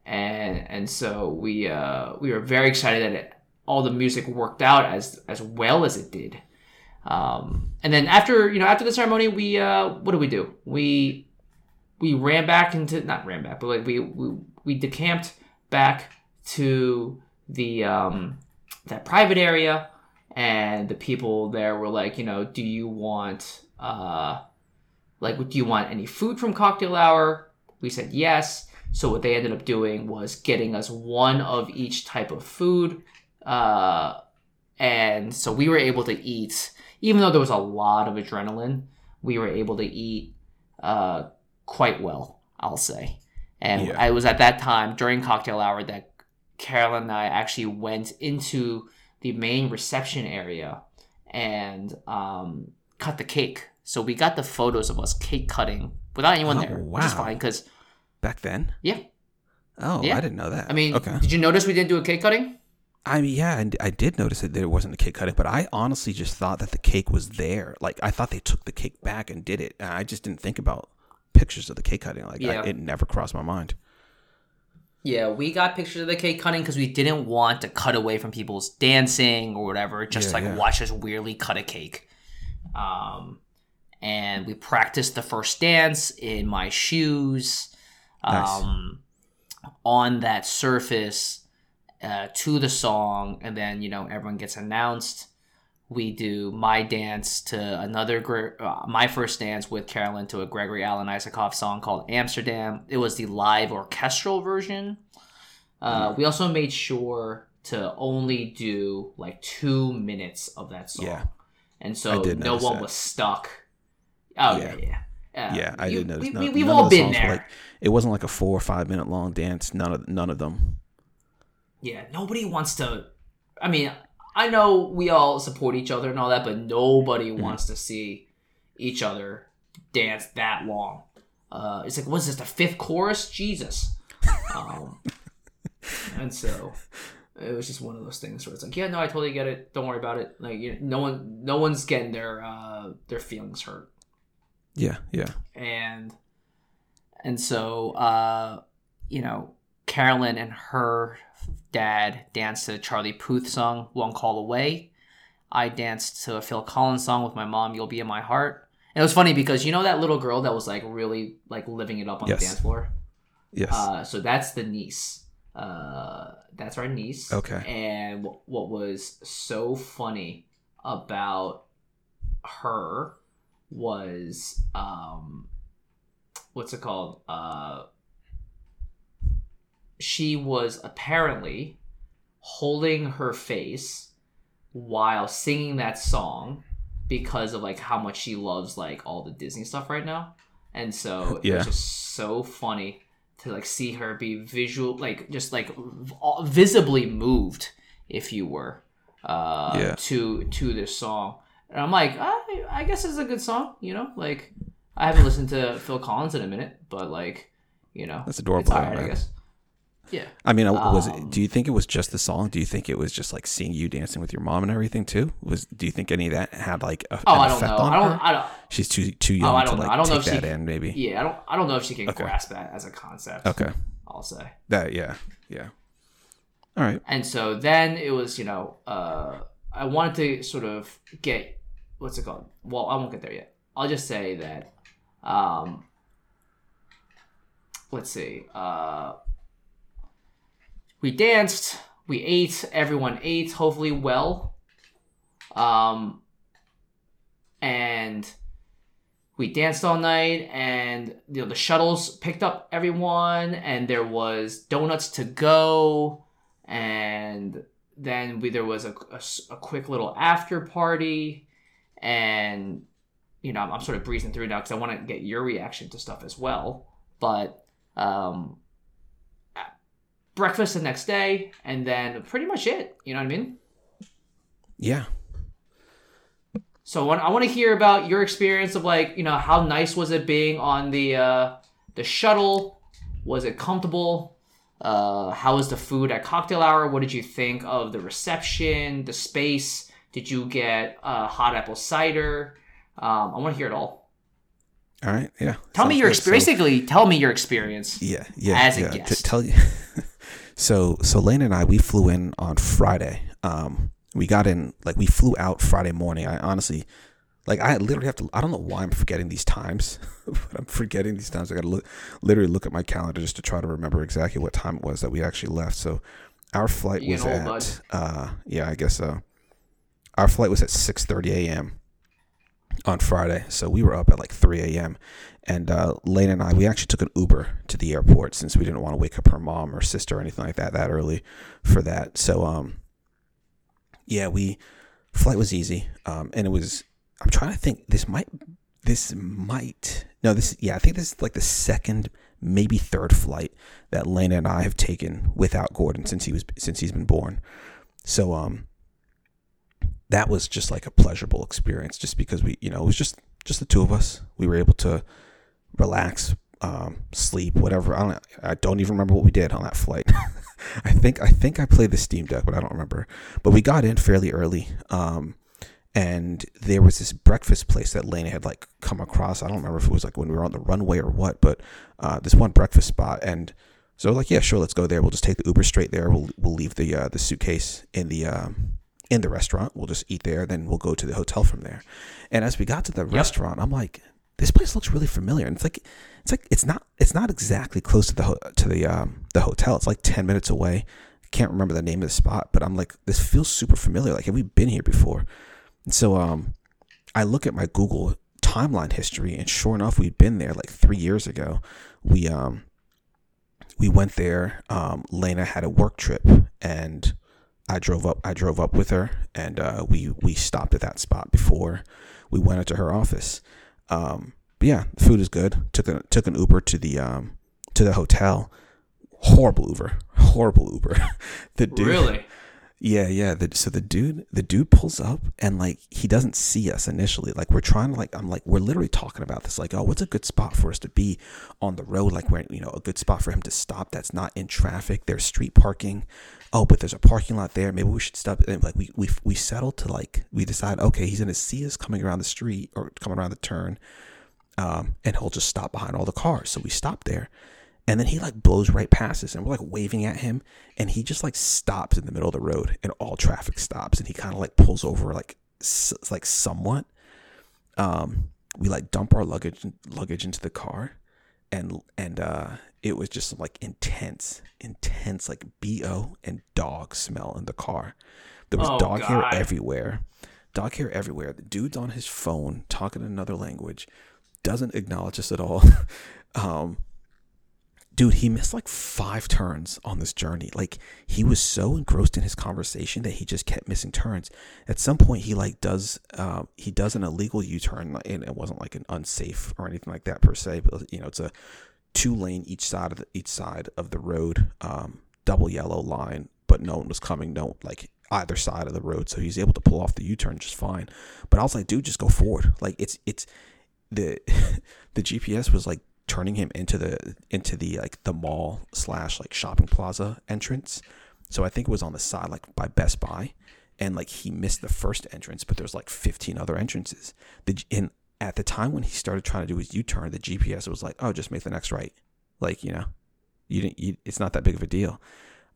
B: and and so we uh, we were very excited that it, all the music worked out as as well as it did. Um, and then after you know after the ceremony, we uh, what did we do? We we ran back into not ran back, but like we we, we decamped back to the um, that private area, and the people there were like, you know, do you want uh, like do you want any food from cocktail hour? We said yes. So what they ended up doing was getting us one of each type of food, uh, and so we were able to eat. Even though there was a lot of adrenaline, we were able to eat uh, quite well, I'll say. And
A: Yeah.
B: I was at that time during cocktail hour that Carolyn and I actually went into the main reception area and um, cut the cake. So we got the photos of us cake cutting without anyone
A: Oh,
B: there, which is fine because
A: Back then.
B: yeah.
A: Oh,
B: Yeah.
A: I didn't know that.
B: I mean,
A: okay.
B: did you notice we didn't do a cake cutting?
A: I mean, yeah, and I did notice that there wasn't a cake cutting, but I honestly just thought that the cake was there. Like I thought they took the cake back and did it. And I just didn't think about pictures of the cake cutting. Like
B: Yeah.
A: I, it never crossed my mind.
B: Yeah, we got pictures of the cake cutting because we didn't want to cut away from people's dancing or whatever. Just
A: Yeah,
B: like
A: yeah.
B: watch us weirdly cut a cake. Um, and we practiced the first dance in my shoes,
A: Nice.
B: um, on that surface uh, to the song, and then you know everyone gets announced. We do my dance to another uh, my first dance with Carolyn to a Gregory Alan Isakov song called Amsterdam. It was the live orchestral version. Uh,
A: Mm.
B: we also made sure to only do like two minutes of that song,
A: Yeah.
B: and so no one
A: that.
B: was stuck. Oh yeah,
A: Yeah.
B: yeah,
A: yeah, I
B: you-
A: did notice.
B: We,
A: none-
B: we, we've
A: none
B: all been there.
A: Like, it wasn't like a four or five minute long dance. None of none of them.
B: Yeah, nobody wants to. I mean, I know we all support each other and all that, but nobody
A: Mm-hmm.
B: wants to see each other dance that long. Uh, it's like, what's this, the fifth chorus? Jesus. Um, and so it was just one of those things where it's like, yeah, no, I totally get it. Don't worry about it. Like, you no one, no one's getting their uh, their feelings hurt
A: Yeah, yeah,
B: and and so uh you know carolyn and her dad danced to a charlie puth song one call away i danced to a phil collins song with my mom you'll be in my heart and it was funny because you know that little girl that was like really like living it up on
A: Yes.
B: the dance floor
A: yes.
B: uh, so that's the niece. Uh, that's our niece.
A: Okay.
B: And w- what was so funny about her was um, what's it called? Uh, she was apparently holding her face while singing that song because of like how much she loves like all the Disney stuff right now. And so it
A: Yeah.
B: was just so funny to like see her be visual like just like v- visibly moved if you were uh
A: Yeah.
B: to to this song. And I'm like, I, I guess it's a good song, you know? Like I haven't listened to Phil Collins in a minute, but like, you know,
A: That's adorable,
B: It's alright, I guess. Yeah.
A: I mean, was
B: Um,
A: it, do you think it was just the song? Do you think it was just like seeing you dancing with your mom and everything too? Was do you think any of that had like a,
B: Oh,
A: an
B: I don't
A: effect
B: know.
A: on
B: I don't.
A: her?
B: I don't.
A: She's too too young
B: Oh,
A: I
B: don't know.
A: like
B: I don't know
A: take
B: if she
A: that in. Maybe.
B: Yeah, I don't. I don't know if she can
A: Okay.
B: grasp that as a concept.
A: Okay.
B: I'll say.
A: That yeah yeah. All right.
B: And so then it was, you know, uh, I wanted to sort of get what's it called? Well, I won't get there yet. I'll just say that um, let's see. Uh, we danced, we ate, everyone ate, hopefully well. Um, and we danced all night, and you know the shuttles picked up everyone, and there was donuts to go, and then we there was a, a, a quick little after party, and you know I'm, I'm sort of breezing through now because I want to get your reaction to stuff as well, but um, breakfast the next day, and then pretty much it. You know what I mean?
A: Yeah.
B: So I want, I want to hear about your experience of like, you know, how nice was it being on the uh, the shuttle? Was it comfortable? Uh, how was the food at cocktail hour? What did you think of the reception, the space? Did you get uh, hot apple cider? Um, I want to hear it all.
A: All right. Yeah.
B: Tell me your experience.
A: So-
B: Basically, tell me your experience.
A: Yeah, yeah.
B: as a
A: yeah. To
B: guest.
A: tell you. so so Lane and I we flew in on Friday. Um, we got in like we flew out Friday morning. I honestly, like I literally have to. I don't know why I'm forgetting these times, but I'm forgetting these times. I got to look, literally look at my calendar just to try to remember exactly what time it was that we actually left. So our flight
B: You
A: was at. Uh, yeah, I guess so. Our flight was at 6:30 a.m. on Friday, so we were up at like 3 a.m. And uh, Lane and I, we actually took an Uber to the airport since we didn't want to wake up her mom or sister or anything like that that early for that. So, um, yeah, we flight was easy, um, and it was. I'm trying to think. This might, this might. No, this. Yeah, I think this is like the second, maybe third flight that Lena and I have taken without Gordon since he was since he's been born. So, um, that was just like a pleasurable experience, just because we, you know, it was just just the two of us. We were able to relax, um, sleep, whatever. I don't. I don't even remember what we did on that flight. I think I think I played the Steam Deck, but I don't remember. But we got in fairly early, um, and there was this breakfast place that Lena had like come across. I don't remember if it was like when we were on the runway or what, but uh, this one breakfast spot, and so like yeah, sure, let's go there. We'll just take the Uber straight there. We'll we'll leave the uh, the suitcase in the um, in the restaurant. We'll just eat there, then we'll go to the hotel from there. And as we got to the restaurant, I'm like, this place looks really familiar. And it's like, it's like it's not it's not exactly close to the ho- to the um the hotel. It's like ten minutes away. I Can't remember the name of the spot, but I'm like, this feels super familiar. Like, have we been here before? And so um, I look at my Google timeline history, and sure enough, we'd been there like three years ago. We um we went there. Um, Lena had a work trip, and I drove up. I drove up with her, and uh, we we stopped at that spot before we went into her office. Um, but yeah, the food is good. Took a took an Uber to the um to the hotel. Horrible Uber. Horrible Uber. the dude.
B: Really?
A: Yeah, yeah. The, so the dude, the dude pulls up and like he doesn't see us initially. Like we're trying to like I'm like we're literally talking about this. Like oh, what's a good spot for us to be on the road? Like where you know a good spot for him to stop that's not in traffic. There's street parking. Oh, but there's a parking lot there. Maybe we should stop. And like we we we settled to like we decide okay, he's gonna see us coming around the street or coming around the turn, um, and he'll just stop behind all the cars. So we stop there. And then he like blows right past us and we're like waving at him and he just like stops in the middle of the road and all traffic stops and he kind of like pulls over like like somewhat. Um we like dump our luggage luggage into the car and and uh it was just like intense intense like BO and dog smell in the car. There was
B: Oh,
A: dog hair everywhere. Dog hair everywhere. The dude's on his phone talking another language. Doesn't acknowledge us at all. um dude, he missed like five turns on this journey. Like he was so engrossed in his conversation that he just kept missing turns. At some point, he like does um, he does an illegal U turn, and it wasn't like an unsafe or anything like that per se. But you know, it's a two lane each side of the each side of the road, um, double yellow line, but no one was coming. No, like either side of the road, so he's able to pull off the U turn just fine. But I was like, dude, just go forward. Like it's it's the the GPS was like turning him into the into the like the mall slash like shopping plaza entrance. So I think it was on the side like by Best Buy, and like he missed the first entrance, but there's like 15 other entrances. The and at the time when he started trying to do his U-turn, the GPS was like, "Oh, just make the next right." Like you know, you didn't. You, it's not that big of a deal.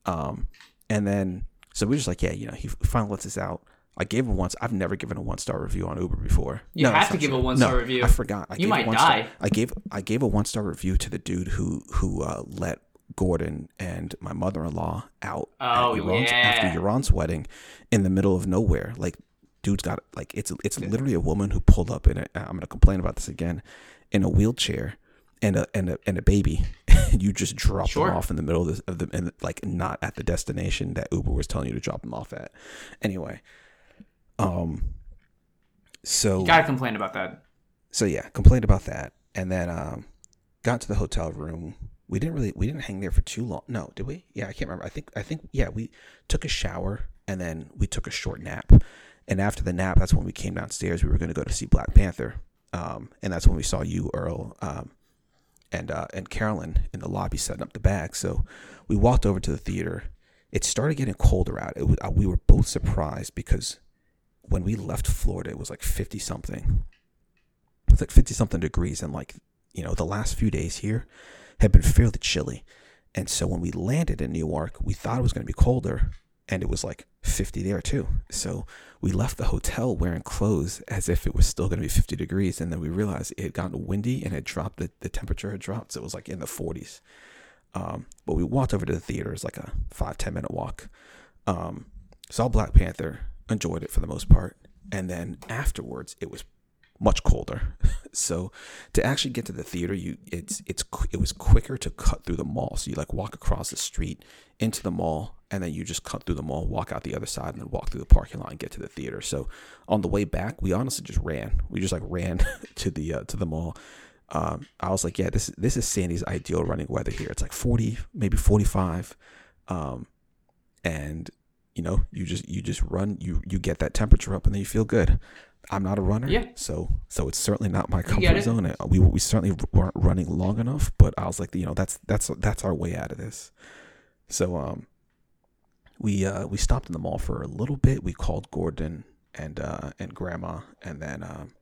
A: Um, and then so we're just like, yeah, you know, he finally lets us out. I gave him once. I've never given a one star review on Uber before.
B: You
A: No,
B: have to give
A: true.
B: a one-star
A: No,
B: review.
A: I forgot. I
B: You might die.
A: I gave I gave a one star review to the dude who who uh, let Gordon and my mother in law out
B: Oh,
A: at Yaron's,
B: yeah.
A: after Yaron's wedding in the middle of nowhere. Like, dude's got like it's it's literally a woman who pulled up in a. I'm gonna complain about this again, in a wheelchair. And a, and a and a baby, you just drop
B: Sure.
A: them off in the middle of, this, of the and like not at the destination that Uber was telling you to drop them off at. Anyway, um, so
B: Gotta complain about that.
A: so yeah, complained about that, and then um, got to the hotel room. We didn't really we didn't hang there for too long. No, did we? Yeah, I can't remember. I think I think yeah, we took a shower and then we took a short nap. And after the nap, that's when we came downstairs. We were going to go to see Black Panther, um, and that's when we saw you, Earl, um, and uh, and Carolyn in the lobby setting up the bag. So we walked over to the theater. It started getting colder out. Was, uh, we were both surprised because when we left Florida, it was like fifty something. It's like fifty something degrees, and like you know, the last few days here had been fairly chilly. And so when we landed in Newark, we thought it was going to be colder, and it was like 50 there too. So we left the hotel wearing clothes as if it was still going to be 50 degrees, and then we realized it had gotten windy and it dropped. The, the temperature had dropped, so it was like in the 40s. Um, but we walked over to the theater. It's like a five ten minute walk. Um, saw Black Panther, enjoyed it for the most part, and then afterwards it was much colder. so to actually get to the theater, you it's it's it was quicker to cut through the mall. So you like walk across the street into the mall, and then you just cut through the mall, walk out the other side, and then walk through the parking lot and get to the theater. So on the way back, we honestly just ran. We just like ran to the uh, to the mall. Um, I was like, yeah, this this is Sandy's ideal running weather here. It's like forty, maybe forty five, um, and you know, you just you just run, you you get that temperature up, and then you feel good. I'm not a runner,
B: Yeah.
A: so so it's certainly not my comfort
B: it.
A: zone. We we certainly weren't running long enough, but I was like, you know, that's that's that's our way out of this. So um, we uh we stopped in the mall for a little bit. We called Gordon and uh and Grandma, and then um,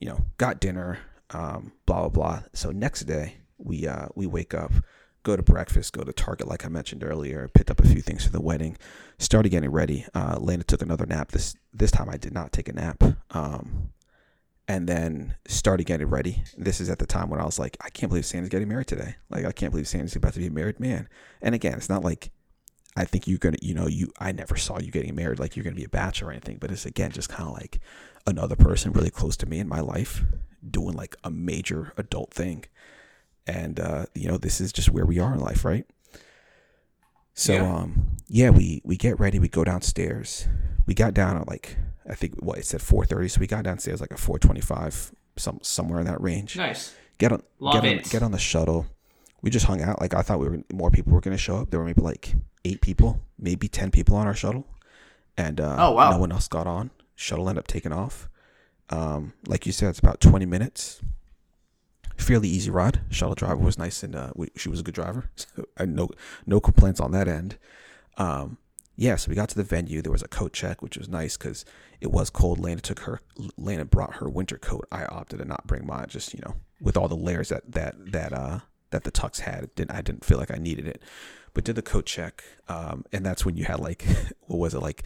A: you know, got dinner, um, blah blah blah. So next day we uh we wake up, go to breakfast, go to Target like I mentioned earlier, picked up a few things for the wedding, started getting ready. Uh, Lena took another nap. This this time I did not take a nap. Um, and then started getting ready. This is at the time when I was like, I can't believe Sandy's getting married today. Like I can't believe Sandy's about to be a married man. And again, it's not like I think you're gonna, you know, you I never saw you getting married like you're gonna be a bachelor or anything. But it's again just kind of like another person really close to me in my life doing like a major adult thing. And uh, you know, this is just where we are in life, right? So
B: Yeah.
A: um yeah, we we get ready, we go downstairs. We got down at like I think what it said 4:30, so we got downstairs like a 4:25, some somewhere in that range.
B: Nice.
A: Get on
B: Love
A: get on
B: it.
A: get on the shuttle. We just hung out. Like I thought we were more people were going to show up. There were maybe like 8 people, maybe 10 people on our shuttle. And uh
B: Oh, wow.
A: no one else got on. Shuttle ended up taking off. Um like you said it's about 20 minutes. Fairly easy ride. Shuttle driver was nice and uh we, she was a good driver. So I no no complaints on that end. Um yeah, so we got to the venue. There was a coat check, which was nice because it was cold. Lena took her, Lena brought her winter coat. I opted to not bring mine, just you know, with all the layers that that that uh that the tux had. It didn't I didn't feel like I needed it, but did the coat check. Um, and that's when you had like, what was it like,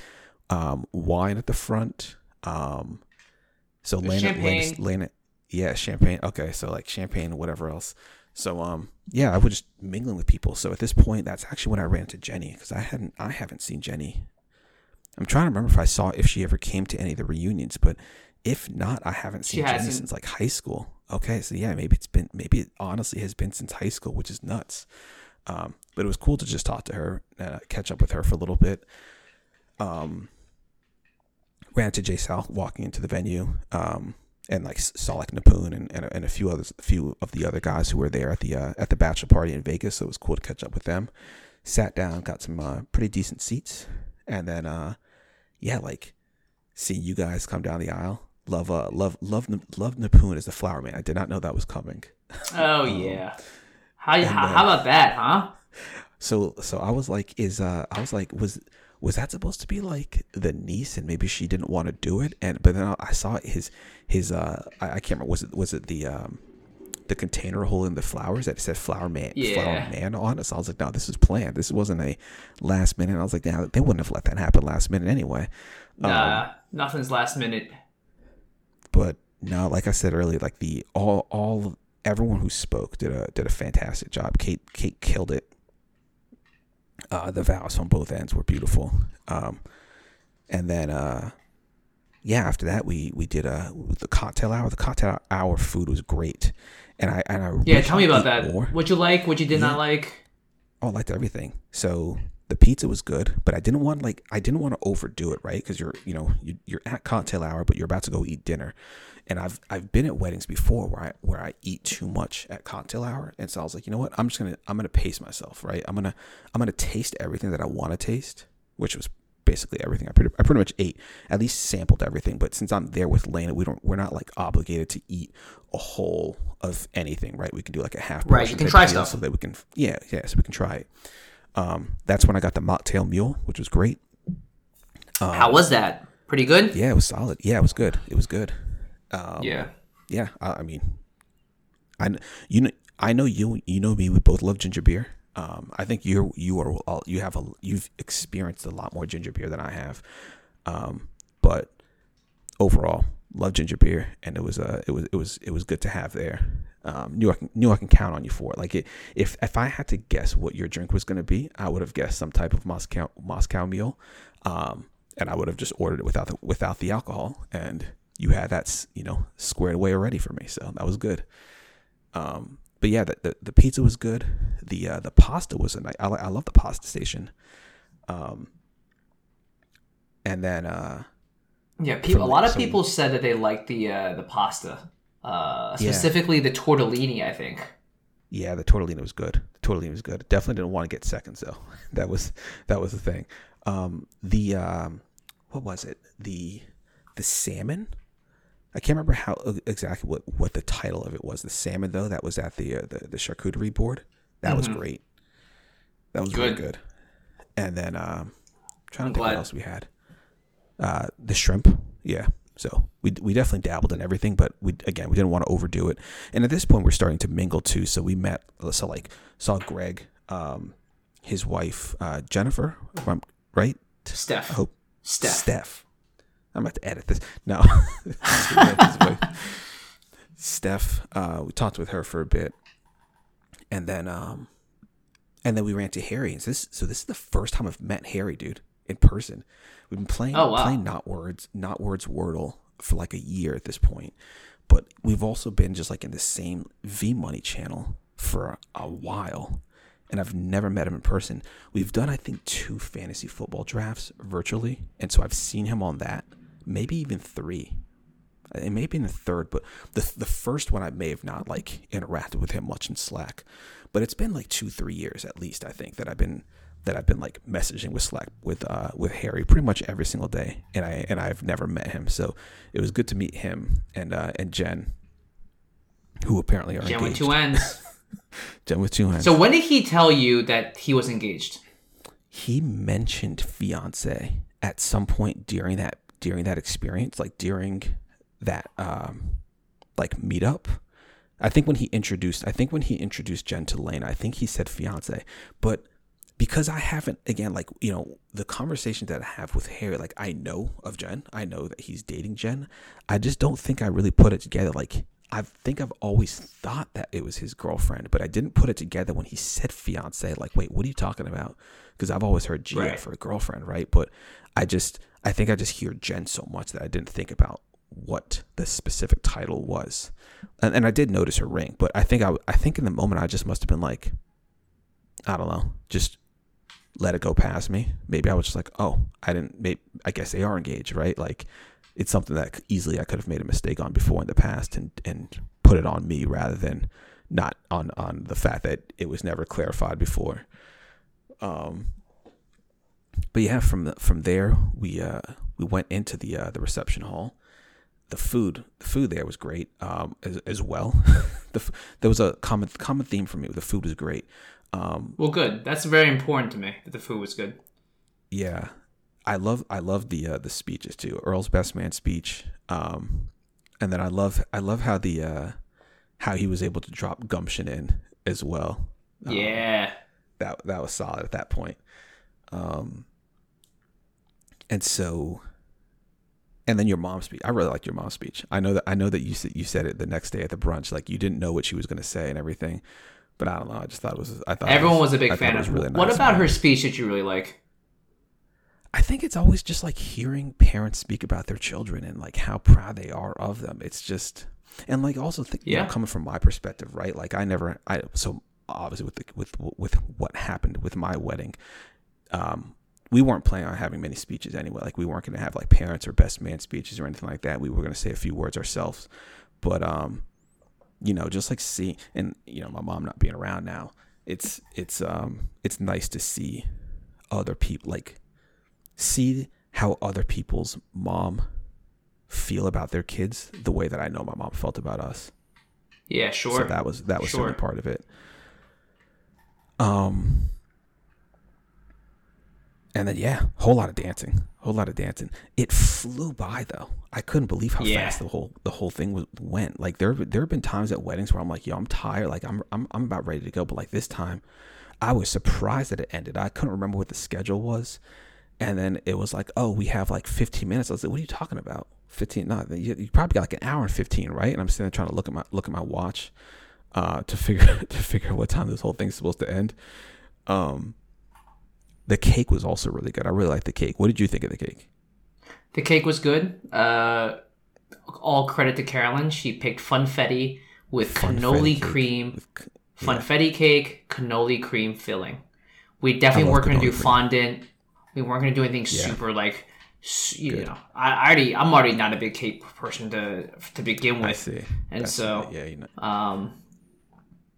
A: um, wine at the front. Um, so Lena, Lena,
B: champagne.
A: Yeah, champagne. Okay, so like champagne, whatever else. So um yeah, I was just mingling with people. So at this point, that's actually when I ran to Jenny because I hadn't I haven't seen Jenny. I'm trying to remember if I saw if she ever came to any of the reunions, but if not, I haven't
B: She
A: seen Jenny
B: hasn't.
A: since like high school. Okay, so yeah, maybe it's been maybe it honestly has been since high school, which is nuts. Um, but it was cool to just talk to her, uh, catch up with her for a little bit. Um, ran to Jay South walking into the venue. Um, and like s- saw like Napoon and, and, a- and a few others, a few of the other guys who were there at the uh, at the bachelor party in Vegas. So it was cool to catch up with them. Sat down, got some uh, pretty decent seats, and then uh, yeah, like seeing you guys come down the aisle. Love, uh, love, love, love Napoon as the flower man. I did not know that was coming.
B: Oh
A: Um,
B: yeah. How,
A: and,
B: how,
A: uh,
B: how about that, huh?
A: So so I was like, is uh I was like, was was that supposed to be like the niece and maybe she didn't want to do it? And but then I saw his his uh I, I can't remember was it was it the um the container holding the flowers that said flower man
B: Yeah.
A: flower man on it. So I was like, no, this is planned. This wasn't a last minute. I was like, nah, they wouldn't have let that happen last minute anyway.
B: Nah,
A: Um,
B: nothing's last minute.
A: but no, like I said earlier, like the all all everyone who spoke did a did a fantastic job. Kate Kate killed it. Uh, the vows on both ends were beautiful. Um, and then uh, yeah, after that we we did a the cocktail hour. The cocktail hour food was great, and I and I
B: Yeah, tell me about that.
A: More.
B: What you like? What you did
A: Yeah.
B: not like?
A: Oh, I liked everything. So the pizza was good, but I didn't want like I didn't want to overdo it, right? Because you're you know you, you're at cocktail hour, but you're about to go eat dinner, and I've I've been at weddings before where I where I eat too much at cocktail hour, and so I was like, you know what, I'm just gonna I'm gonna pace myself, right? I'm gonna I'm gonna taste everything that I want to taste, which was basically everything. I pretty I pretty much ate at least sampled everything, but since I'm there with Lena, we don't we're not like obligated to eat a whole of anything, right? We can do like a half
B: Right, you can try stuff.
A: so that we can yeah yeah so we can try it. Um, that's when I got the mocktail mule, which was great.
B: How was that? Pretty good.
A: Yeah, it was solid. Yeah, it was good. It was good. Um,
B: yeah.
A: yeah. I, I mean, I you know I know you you know me. We both love ginger beer. Um, I think you're you are all, you have a you've experienced a lot more ginger beer than I have. Um, but overall, love ginger beer, and it was uh it was it was it was good to have there. Um, knew I can, knew I can count on you for it. Like it, if if I had to guess what your drink was going to be, I would have guessed some type of Moscow Moscow mule, um, and I would have just ordered it without the, without the alcohol, and you had that you know squared away already for me, so that was good. Um, but yeah, the, the the pizza was good. The uh, the pasta was a nice. I, I love the pasta station. Um, and then uh,
B: Yeah, people. A lot of
A: some-
B: people said that they liked the uh, the pasta, uh,
A: Yeah.
B: specifically the tortellini. I think.
A: Yeah, the tortellini was good. The tortellini was good. Definitely didn't want to get seconds though. That was that was the thing. Um, the um, what was it? The the salmon. I can't remember how uh, exactly what, what the title of it was. The salmon though that was at the uh, the, the charcuterie board. That was
B: Mhm.
A: great. That was really
B: Good.
A: good. And then um, trying
B: I'm
A: to think what else we had. Uh, the shrimp. Yeah. So we we definitely dabbled in everything, but we again we didn't want to overdo it. And at this point, we're starting to mingle too. So we met. So like saw Greg, um, his wife uh, Jennifer, if I'm right.
B: Steph.
A: I hope
B: Steph.
A: Steph. I'm about to edit this. No. Steph. Uh, we talked with her for a bit, and then um, and then we ran to Harry. And so this so this is the first time I've met Harry, dude, in person. We've been playing
B: Oh, wow.
A: playing not words not words Wordle for like a year at this point, but we've also been just like in the same V Money channel for a while. And I've never met him in person. We've done, I think, two fantasy football drafts virtually, and so I've seen him on that. Maybe even three. It may be in the third, but the the first one I may have not like interacted with him much in Slack. But it's been like two, three years at least. I think that I've been that I've been like messaging with Slack with uh with Harry pretty much every single day, and I and I've never met him. So it was good to meet him and uh and Jen, who apparently are
B: Jen with two ends.
A: Jen with two ends.
B: So when did he tell you that he was engaged?
A: he mentioned fiance at some point during that during that experience like during that um like meetup i think when he introduced i think when he introduced jen to lane i think he said fiance but because i haven't again like you know the conversations that i have with harry like i know of jen i know that he's dating jen i just don't think i really put it together like I think I've always thought that it was his girlfriend, but I didn't put it together when he said fiance. Like, wait, what are you talking about? Because I've always heard Gia
B: Right.
A: for a girlfriend, right? But I just, I think I just hear Jen so much that I didn't think about what the specific title was, and, and I did notice her ring, but I think I, I think in the moment I just must have been like, I don't know, just let it go past me. Maybe I was just like, oh, I didn't. Maybe I guess they are engaged, right? Like, it's something that easily I could have made a mistake on before in the past, and and put it on me rather than not on on the fact that it was never clarified before. Um, but yeah, from the, from there we uh we went into the uh, the reception hall. The food the food there was great um as, as well. the there was a common common theme for me. The food was great. Um,
B: Well, good. That's very important to me that the food was good.
A: yeah, I love I love the uh, the speeches too. Earl's best man speech. Um, and then I love I love how the uh, how he was able to drop gumption in as well.
B: Yeah.
A: That that was solid at that point. Um, and so, and then your mom's speech. I really liked your mom's speech. I know that I know that you said you said it the next day at the brunch, like you didn't know what she was going to say and everything. But I don't know. I just thought it was. I thought
B: Everyone was a big
A: thought
B: fan
A: was
B: of
A: really
B: What about her speech that you really like?
A: I think it's always just like hearing parents speak about their children and like how proud they are of them. It's just and like also think, you know, coming from my perspective, right? Like I never I so obviously with the, with with what happened with my wedding, um, we weren't planning on having many speeches anyway. Like we weren't going to have like parents or best man speeches or anything like that. We were going to say a few words ourselves, but um, you know, just like see and you know, my mom not being around now, it's it's um it's nice to see other people like see how other people's mom feel about their kids the way that I know my mom felt about us.
B: Yeah, sure.
A: So that was that was
B: Sure.
A: certainly part of it. Um and then yeah, whole lot of dancing. Whole lot of dancing. It flew by though. I couldn't believe how
B: Yeah.
A: fast the whole the whole thing was, went. Like there there have been times at weddings where I'm like, yo, I'm tired. Like I'm I'm I'm about ready to go. But like this time, I was surprised that it ended. I couldn't remember what the schedule was, and then it was like, oh, we have like 15 minutes. I was like, what are you talking about? 15? No, you, you probably got like an hour and 15, right? And I'm sitting there trying to look at my look at my watch, uh, to figure to figure what time this whole thing's supposed to end. Um, the cake was also really good. I really liked the cake. What did you think of the cake?
B: The cake was good. Uh, all credit to Carolyn. She picked funfetti with cannoli
A: cake
B: cream,
A: with
B: funfetti cake, cannoli cream filling. We definitely weren't going to do
A: cream.
B: fondant. We weren't going to do anything super like, you know. I, I already, I'm already not a big cake person to to begin with.
A: I see.
B: And
A: That's-
B: so,
A: yeah, you know,
B: um,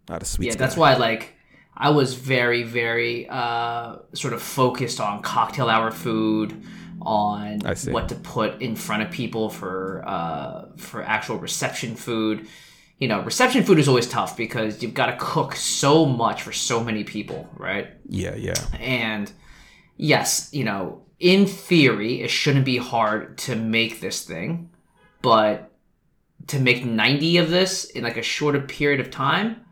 A: not a sweet.
B: yeah, that's why like I was very, very uh, sort of focused on cocktail hour food, on what to put in front of people for uh, for actual reception food. You know, reception food is always tough because you've got to cook so much for so many people, right?
A: Yeah, yeah,
B: And yes, you know, in theory, it shouldn't be hard to make this thing, but to make 90 of this in like a shorter period of time,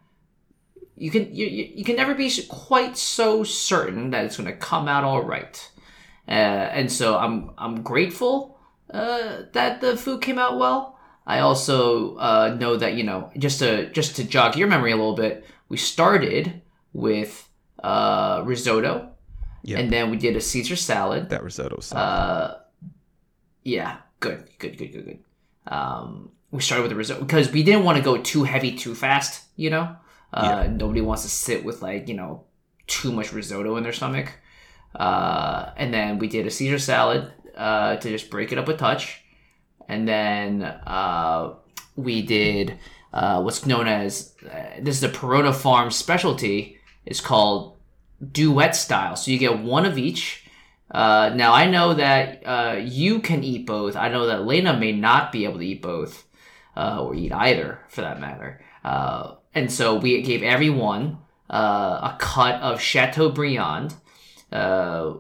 B: you can you, you you can never be quite so certain that it's going to come out all right. Uh, and so I'm I'm grateful uh, that the food came out well. I also uh, know that you know just to just to jog your memory a little bit, we started with uh, risotto,
A: Yeah.
B: and then we did a Caesar salad.
A: that risotto salad.
B: Uh, yeah, good, good, good, good, good. Um, we started with the risotto because we didn't want to go too heavy too fast. You know, uh, nobody wants to sit with like you know too much risotto in their stomach. Uh, and then we did a Caesar salad uh, to just break it up a touch, and then uh, we did uh, what's known as this is a Perona Farm specialty. It's called duet style. So you get one of each. Uh, now I know that uh, you can eat both. I know that Lena may not be able to eat both, uh, or eat either for that matter. Uh, and so we gave everyone uh, a cut of Chateaubriand uh,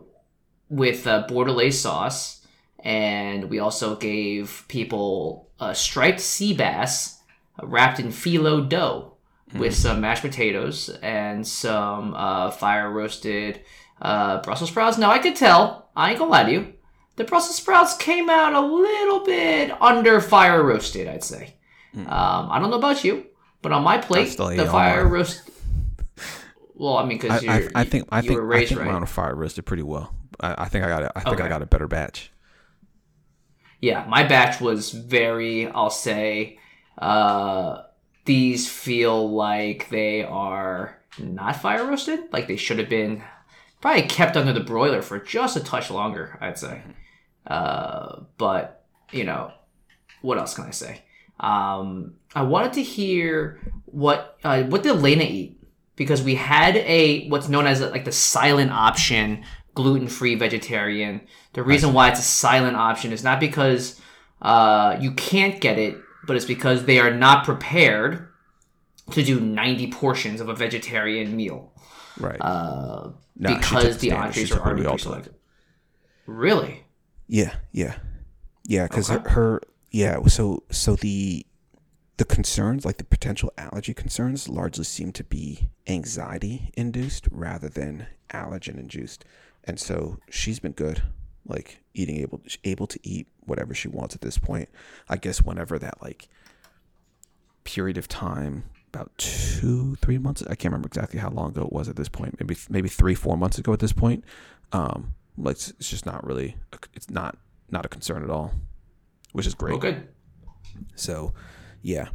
B: with uh, Bordelaise sauce, and we also gave people a striped sea bass wrapped in phyllo dough with some mashed potatoes and some uh, fire roasted uh, Brussels sprouts. Now I could tell, I ain't gonna lie to you, the Brussels sprouts came out a little bit under fire roasted. I'd say. Um, I don't know about you, but on my plate, the fire roast. Well, I mean, because
A: I, I think I think
B: were
A: I think
B: right.
A: mine on fire roasted pretty well. I, I think I got it. I think I got a better batch.
B: yeah, my batch was very, I'll say, uh, these feel like they are not fire roasted, like they should have been probably kept under the broiler for just a touch longer, I'd say. Uh, but, you know, what else can I say? Um, I wanted to hear what, uh, what did Lena eat? Because we had a, what's known as like the silent option gluten-free vegetarian. The reason why it's a silent option is not because uh, you can't get it, but it's because they are not prepared to do 90 portions of a vegetarian meal
A: Right.
B: uh, because the. Entrees are already pre-selected. Really?
A: Yeah, yeah, yeah. Because
B: Okay.
A: her, her, yeah. So, so the the concerns, like the potential allergy concerns, largely seem to be anxiety induced rather than allergen induced. And so she's been good, like eating able able to eat whatever she wants at this point. I guess whenever that like period of time, about two three months, I can't remember exactly how long ago it was at this point. Maybe maybe three four months ago at this point. Um, like it's, it's just not really it's not not a concern at all, which is great.
B: Oh, good.
A: So, yeah,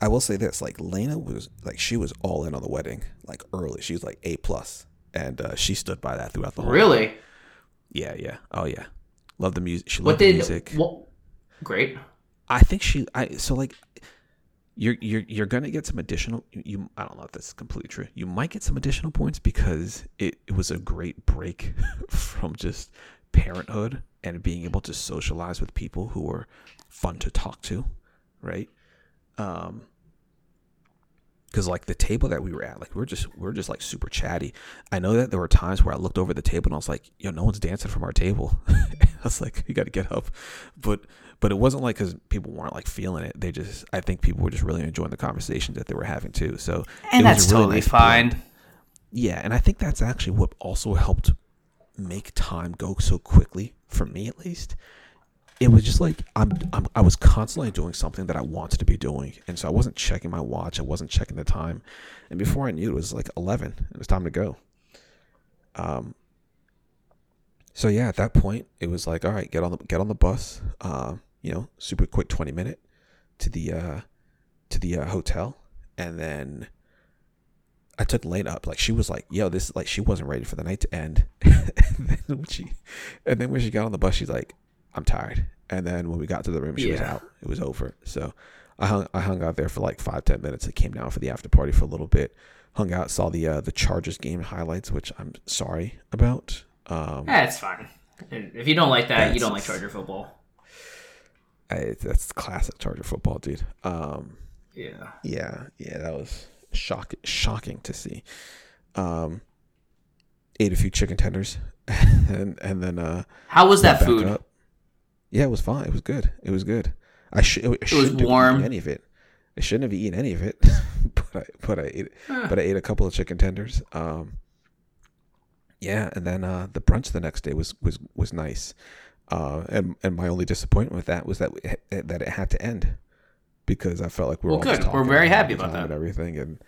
A: I will say this: like Lena was like she was all in on the wedding, like early. She was like A plus, and uh, she stood by that throughout the whole.
B: Really?
A: Yeah, yeah. Oh yeah. Love the music. She loved
B: What
A: loved the music.
B: What, great.
A: I think she. I so like. You're you're you're gonna get some additional. You, you I don't know if this is completely true. You might get some additional points because it, it was a great break from just parenthood and being able to socialize with people who were fun to talk to, right? Um, because like the table that we were at, like we are just we are just like super chatty. I know that there were times where I looked over the table and I was like, "Yo, no one's dancing from our table." I was like, "You got to get up," but but it wasn't like because people weren't like feeling it. They just I think people were just really enjoying the conversations that they were having too. So
B: And that's
A: really
B: totally
A: nice
B: fine.
A: blend. Yeah, and I think that's actually what also helped make time go so quickly for me at least. It was just like I'm, I'm I was constantly doing something that I wanted to be doing, and so I wasn't checking my watch. I wasn't checking the time, and before I knew it, it was like eleven. It was time to go. Um. So yeah, at that point, it was like, all right, get on the get on the bus. Uh, you know, super quick twenty minute to the uh, to the uh, hotel, and then I took Lane up. Like she was like, "Yo, this like she wasn't ready for the night to end." and then when she, and then when she got on the bus, she's like, "I'm tired." And then when we got to the room, she was out. It was over. So I hung I hung out there for like five ten minutes. I came down for the after party for a little bit. Hung out, saw the uh, the Chargers game highlights, which I'm sorry about. Um,
B: Yeah, it's fine. If you don't like that, you don't like Charger football.
A: I, that's classic Charger football, dude. Um,
B: Yeah.
A: Yeah, yeah, that was shock shocking to see. Um, ate a few chicken tenders, and and then uh,
B: How was that food?
A: up. Yeah, it was fine. It was good. It was good. I should. It, shouldn't have
B: warm.
A: eaten any of it. I shouldn't have eaten any of it, but I but I ate
B: Huh.
A: but I ate a couple of chicken tenders. Um, yeah, and then uh, the brunch the next day was was was nice. Uh, and and my only disappointment with that was that we, that it had to end because I felt like we were
B: Well, good. We're very happy about that.
A: and everything, and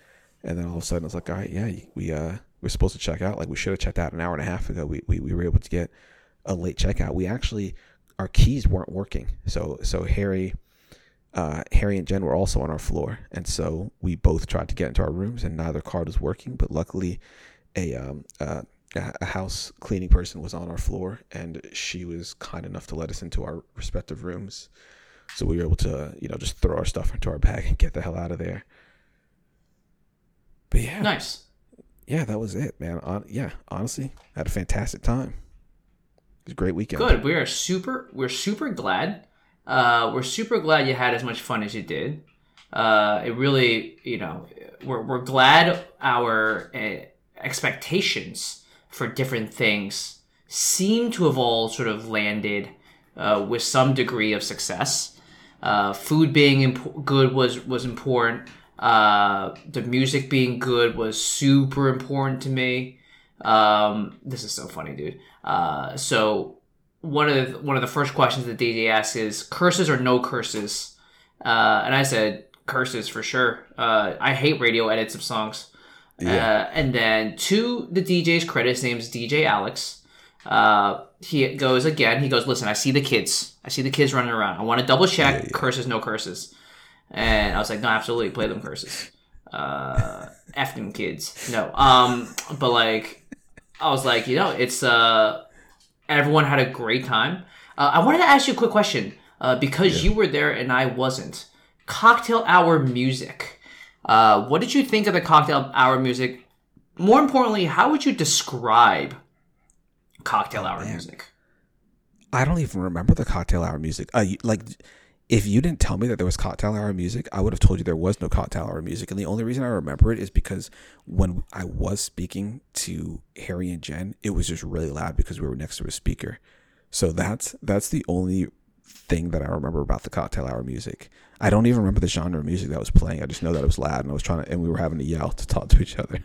A: and then all of a sudden it's like, all right, yeah, we uh we're supposed to check out. Like we should have checked out an hour and a half ago. We we, we were able to get a late checkout. We actually our keys weren't working, so so Harry. Uh, Harry and Jen were also on our floor, and so we both tried to get into our rooms, and neither card was working. But luckily, a um, uh, a house cleaning person was on our floor, and she was kind enough to let us into our respective rooms. So we were able to, you know, just throw our stuff into our bag and get the hell out of there. But yeah,
B: Nice.
A: yeah, that was it, man. On, yeah, honestly, had a fantastic time. It was a great weekend.
B: Good. We are super. We're super glad. Uh, we're super glad you had as much fun as you did. Uh, it really, you know, we're we're glad our uh, expectations for different things seem to have all sort of landed uh, with some degree of success. Uh, food being imp- good was was important. Uh, the music being good was super important to me. Um, this is so funny, dude. Uh, so one of the, one of the first questions that DJ asks is curses or no curses, uh, and I said curses for sure. Uh, I hate radio edits of songs.
A: Yeah.
B: Uh, and then to the DJ's credit, his name's DJ Alex. Uh, he goes again. He goes, listen, I see the kids. I see the kids running around. I want to double check
A: Yeah, yeah.
B: curses, no curses. And I was like, no, absolutely, play them curses. Uh, F them kids. No. Um, but like, I was like, you know, it's uh, everyone had a great time. Uh, I wanted to ask you a quick question uh, because you were there and I wasn't. Cocktail hour music. Uh, what did you think of the cocktail hour music? More importantly, how would you describe cocktail hour
A: man.
B: music?
A: I don't even remember the cocktail hour music. Uh, like, if you didn't tell me that there was cocktail hour music, I would have told you there was no cocktail hour music. And the only reason I remember it is because when I was speaking to Harry and Jen, it was just really loud because we were next to a speaker. So that's that's the only thing that I remember about the cocktail hour music. I don't even remember the genre of music that was playing. I just know that it was loud and I was trying to, and we were having to yell to talk to each other.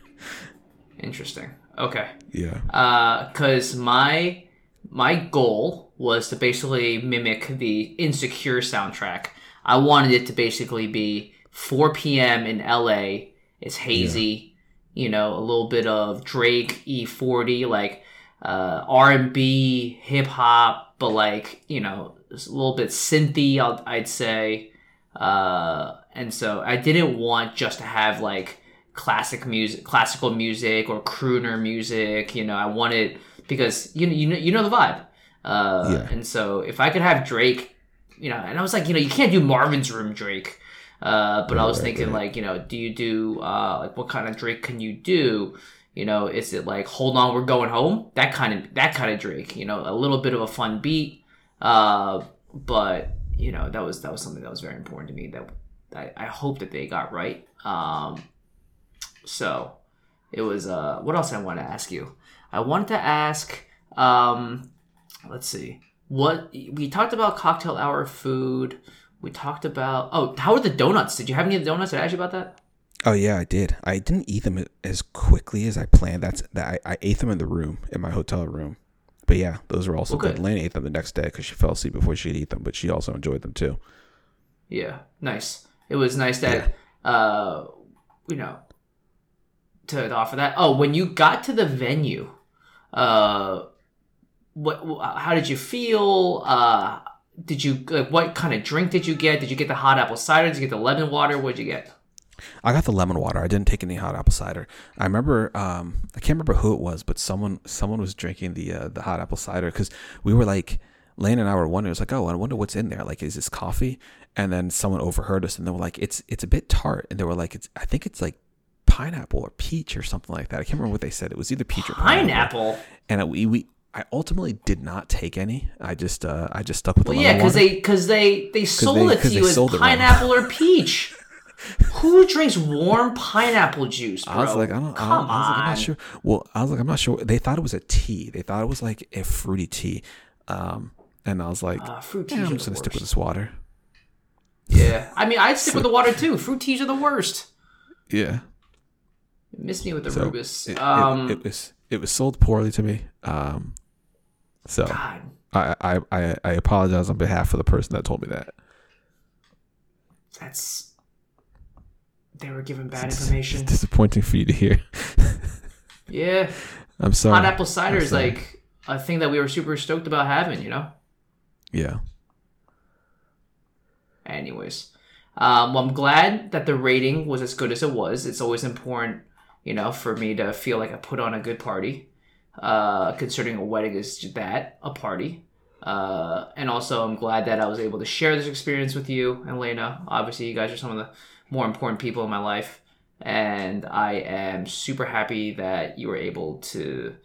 B: Interesting. Okay.
A: Yeah.
B: Uh, Because uh, my my goal was to basically mimic the Insecure soundtrack. I wanted it to basically be 4 p.m. in LA. It's hazy, yeah. you know, a little bit of Drake E40, like uh, R&B, hip hop, but like you know, a little bit synthy. i would say, uh, and so I didn't want just to have like classic music, classical music or crooner music. You know, I wanted because you know you know you know the vibe. Uh, yeah. And so if I could have Drake, you know, and I was like, you know, you can't do Marvin's Room Drake. Uh, but right, I was thinking right. like, you know, do you do uh, like what kind of Drake can you do? You know, is it like hold on, we're going home? That kind of that kind of Drake. You know, a little bit of a fun beat. Uh, but you know, that was that was something that was very important to me that I, I hope that they got right. Um, so it was. Uh, what else I want to ask you? I wanted to ask. Um, let's see. What we talked about cocktail hour food. We talked about. Oh, how were the donuts? Did you have any of the donuts? Did I ask you about that?
A: Oh yeah, I did. I didn't eat them as quickly as I planned. That's that I, I ate them in the room in my hotel room. But yeah, those were also good. Lane ate them the next day because she fell asleep before she'd eat them, but she also enjoyed them too.
B: Yeah, nice. It was nice that yeah. uh, you know to offer that. Oh, when you got to the venue, uh, what? How did you feel? Uh, did you like what kind of drink did you get? Did you get the hot apple cider? Did you get the lemon water? What did you get?
A: I got the lemon water. I didn't take any hot apple cider. I remember um, I can't remember who it was, but someone someone was drinking the uh, the hot apple cider because we were like Lane and I were wondering. It was like, oh, I wonder what's in there. Like, is this coffee? And then someone overheard us, and they were like, it's it's a bit tart, and they were like, it's I think it's like pineapple or peach or something like that. I can't remember what they said. It was either peach or pineapple.
B: pineapple.
A: And we we I ultimately did not take any. I just uh, I just stuck with the
B: well, yeah, because they because they they sold they, it to you as pineapple or peach. Who drinks warm pineapple juice, bro?
A: I was like, I don't, Come I, I was like, I'm not sure. Well, I was like, I'm not sure. They thought it was a tea. They thought it was like a fruity tea. Um, and I was like, uh, fruit yeah, I'm just gonna stick with this water.
B: Yeah, I mean, I'd stick with the water too. Fruit teas are the worst.
A: Yeah.
B: Miss me with the so Rubus.
A: It,
B: um,
A: it, it, was it was sold poorly to me. Um, so God. I, I I I apologize on behalf of the person that told me that.
B: That's they were given bad it's, information.
A: It's disappointing for you to hear.
B: yeah.
A: I'm sorry.
B: Hot apple cider is like a thing that we were super stoked about having, you know?
A: Yeah.
B: Anyways. Um, well, I'm glad that the rating was as good as it was. It's always important, you know, for me to feel like I put on a good party. Uh, considering a wedding is that, a party. Uh, and also, I'm glad that I was able to share this experience with you and Lena. Obviously, you guys are some of the more important people in my life. And I am super happy that you were able to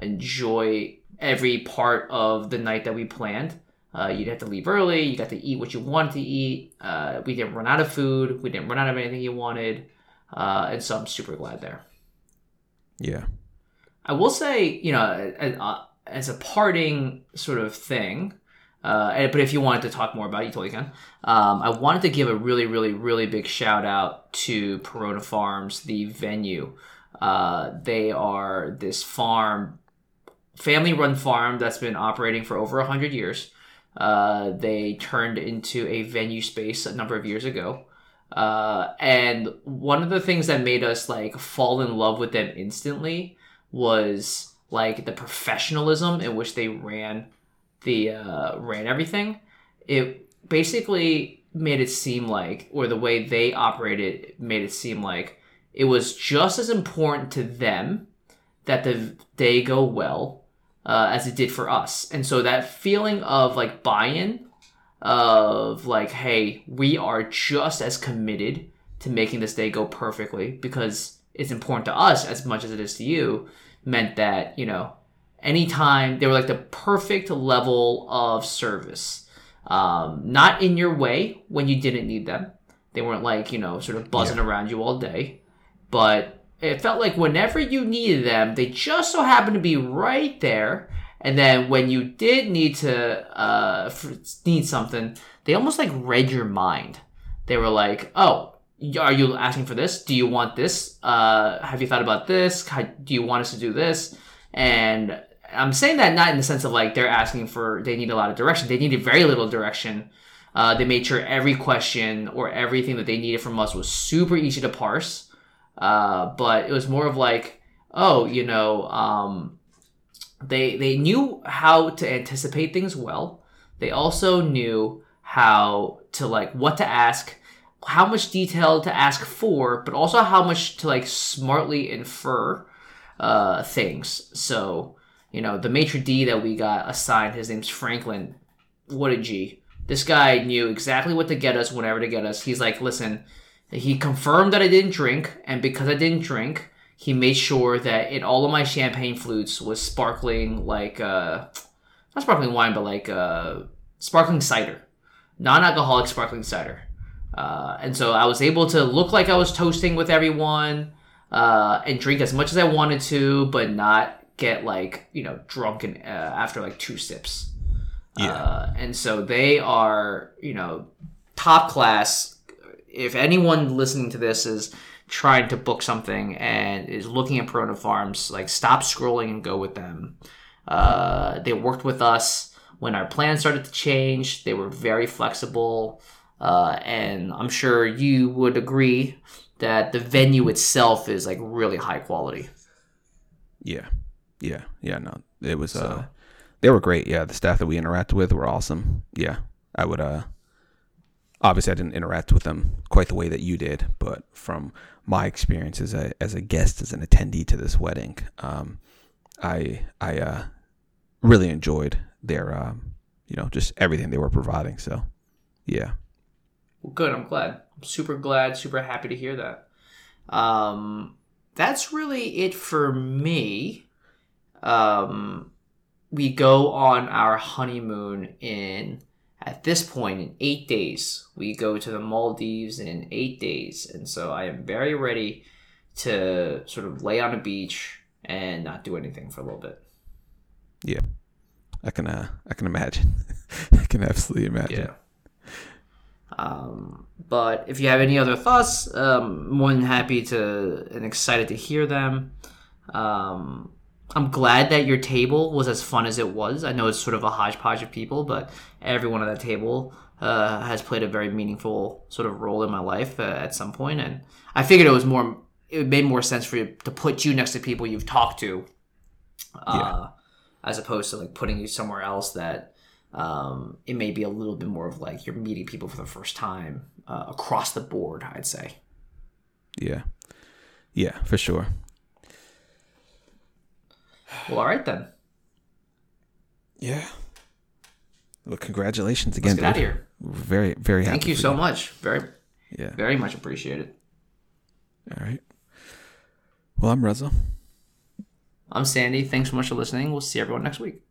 B: enjoy every part of the night that we planned. Uh, you'd have to leave early. You got to eat what you wanted to eat. Uh, we didn't run out of food. We didn't run out of anything you wanted. Uh, and so I'm super glad there.
A: Yeah.
B: I will say, you know, as, as a parting sort of thing, uh, but if you wanted to talk more about it, you totally can. Um, I wanted to give a really, really, really big shout out to Perona Farms, the venue. Uh, they are this farm, family run farm that's been operating for over 100 years. Uh, they turned into a venue space a number of years ago. Uh, and one of the things that made us like fall in love with them instantly was like the professionalism in which they ran the uh, ran everything, it basically made it seem like, or the way they operated made it seem like it was just as important to them that the day go well uh, as it did for us. And so that feeling of like buy-in of like, hey, we are just as committed to making this day go perfectly because it's important to us as much as it is to you meant that, you know, anytime they were like the perfect level of service. Um, not in your way when you didn't need them. They weren't like, you know, sort of buzzing yeah. around you all day. But it felt like whenever you needed them, they just so happened to be right there. And then when you did need to uh, need something, they almost like read your mind. They were like, "Oh, are you asking for this? Do you want this? Uh, have you thought about this? How, do you want us to do this?" And I'm saying that not in the sense of like they're asking for they need a lot of direction. They needed very little direction. Uh, they made sure every question or everything that they needed from us was super easy to parse. Uh, but it was more of like, oh, you know, um, they they knew how to anticipate things well. They also knew how to like what to ask, how much detail to ask for, but also how much to like smartly infer uh, things. So you know, the maitre d that we got assigned, his name's Franklin. What a G. This guy knew exactly what to get us whenever to get us. He's like, listen, he confirmed that I didn't drink, and because I didn't drink, he made sure that in all of my champagne flutes was sparkling like uh not sparkling wine but like uh sparkling cider. Non-alcoholic sparkling cider. Uh, and so i was able to look like i was toasting with everyone uh, and drink as much as i wanted to but not get like you know drunk and, uh, after like two sips. Yeah. Uh, and so they are you know top class. If anyone listening to this is trying to book something and is looking at Perona Farms, like stop scrolling and go with them. Uh, they worked with us when our plans started to change. They were very flexible, uh, and I'm sure you would agree that the venue itself is like really high quality.
A: Yeah, yeah, yeah. No, it was. Uh, so. Uh, they were great. Yeah, the staff that we interacted with were awesome. Yeah, I would. Uh, obviously, I didn't interact with them quite the way that you did, but from my experience as a as a guest as an attendee to this wedding. Um, I I uh, really enjoyed their um, you know just everything they were providing. So yeah.
B: Well, good. I'm glad. I'm super glad. Super happy to hear that. Um, that's really it for me. Um, we go on our honeymoon in at this point, in eight days, we go to the Maldives in eight days. And so I am very ready to sort of lay on a beach and not do anything for a little bit.
A: Yeah. I can uh, I can imagine. I can absolutely imagine.
B: Yeah. Um, but if you have any other thoughts, um, more than happy to and excited to hear them. Um, I'm glad that your table was as fun as it was. I know it's sort of a hodgepodge of people, but everyone at that table uh, has played a very meaningful sort of role in my life uh, at some point, and I figured it was more. It made more sense for you to put you next to people you've talked to, uh, yeah. as opposed to like putting you somewhere else that um, it may be a little bit more of like you're meeting people for the first time uh, across the board. I'd say.
A: Yeah, yeah, for sure.
B: Well, all right then.
A: Yeah. Well, congratulations again.
B: Let's get out of here.
A: We're very, very
B: Thank
A: you
B: so you. much. Very, yeah, very much appreciated.
A: All right. Well, I'm Reza.
B: I'm Sandy. Thanks so much for listening. We'll see everyone next week.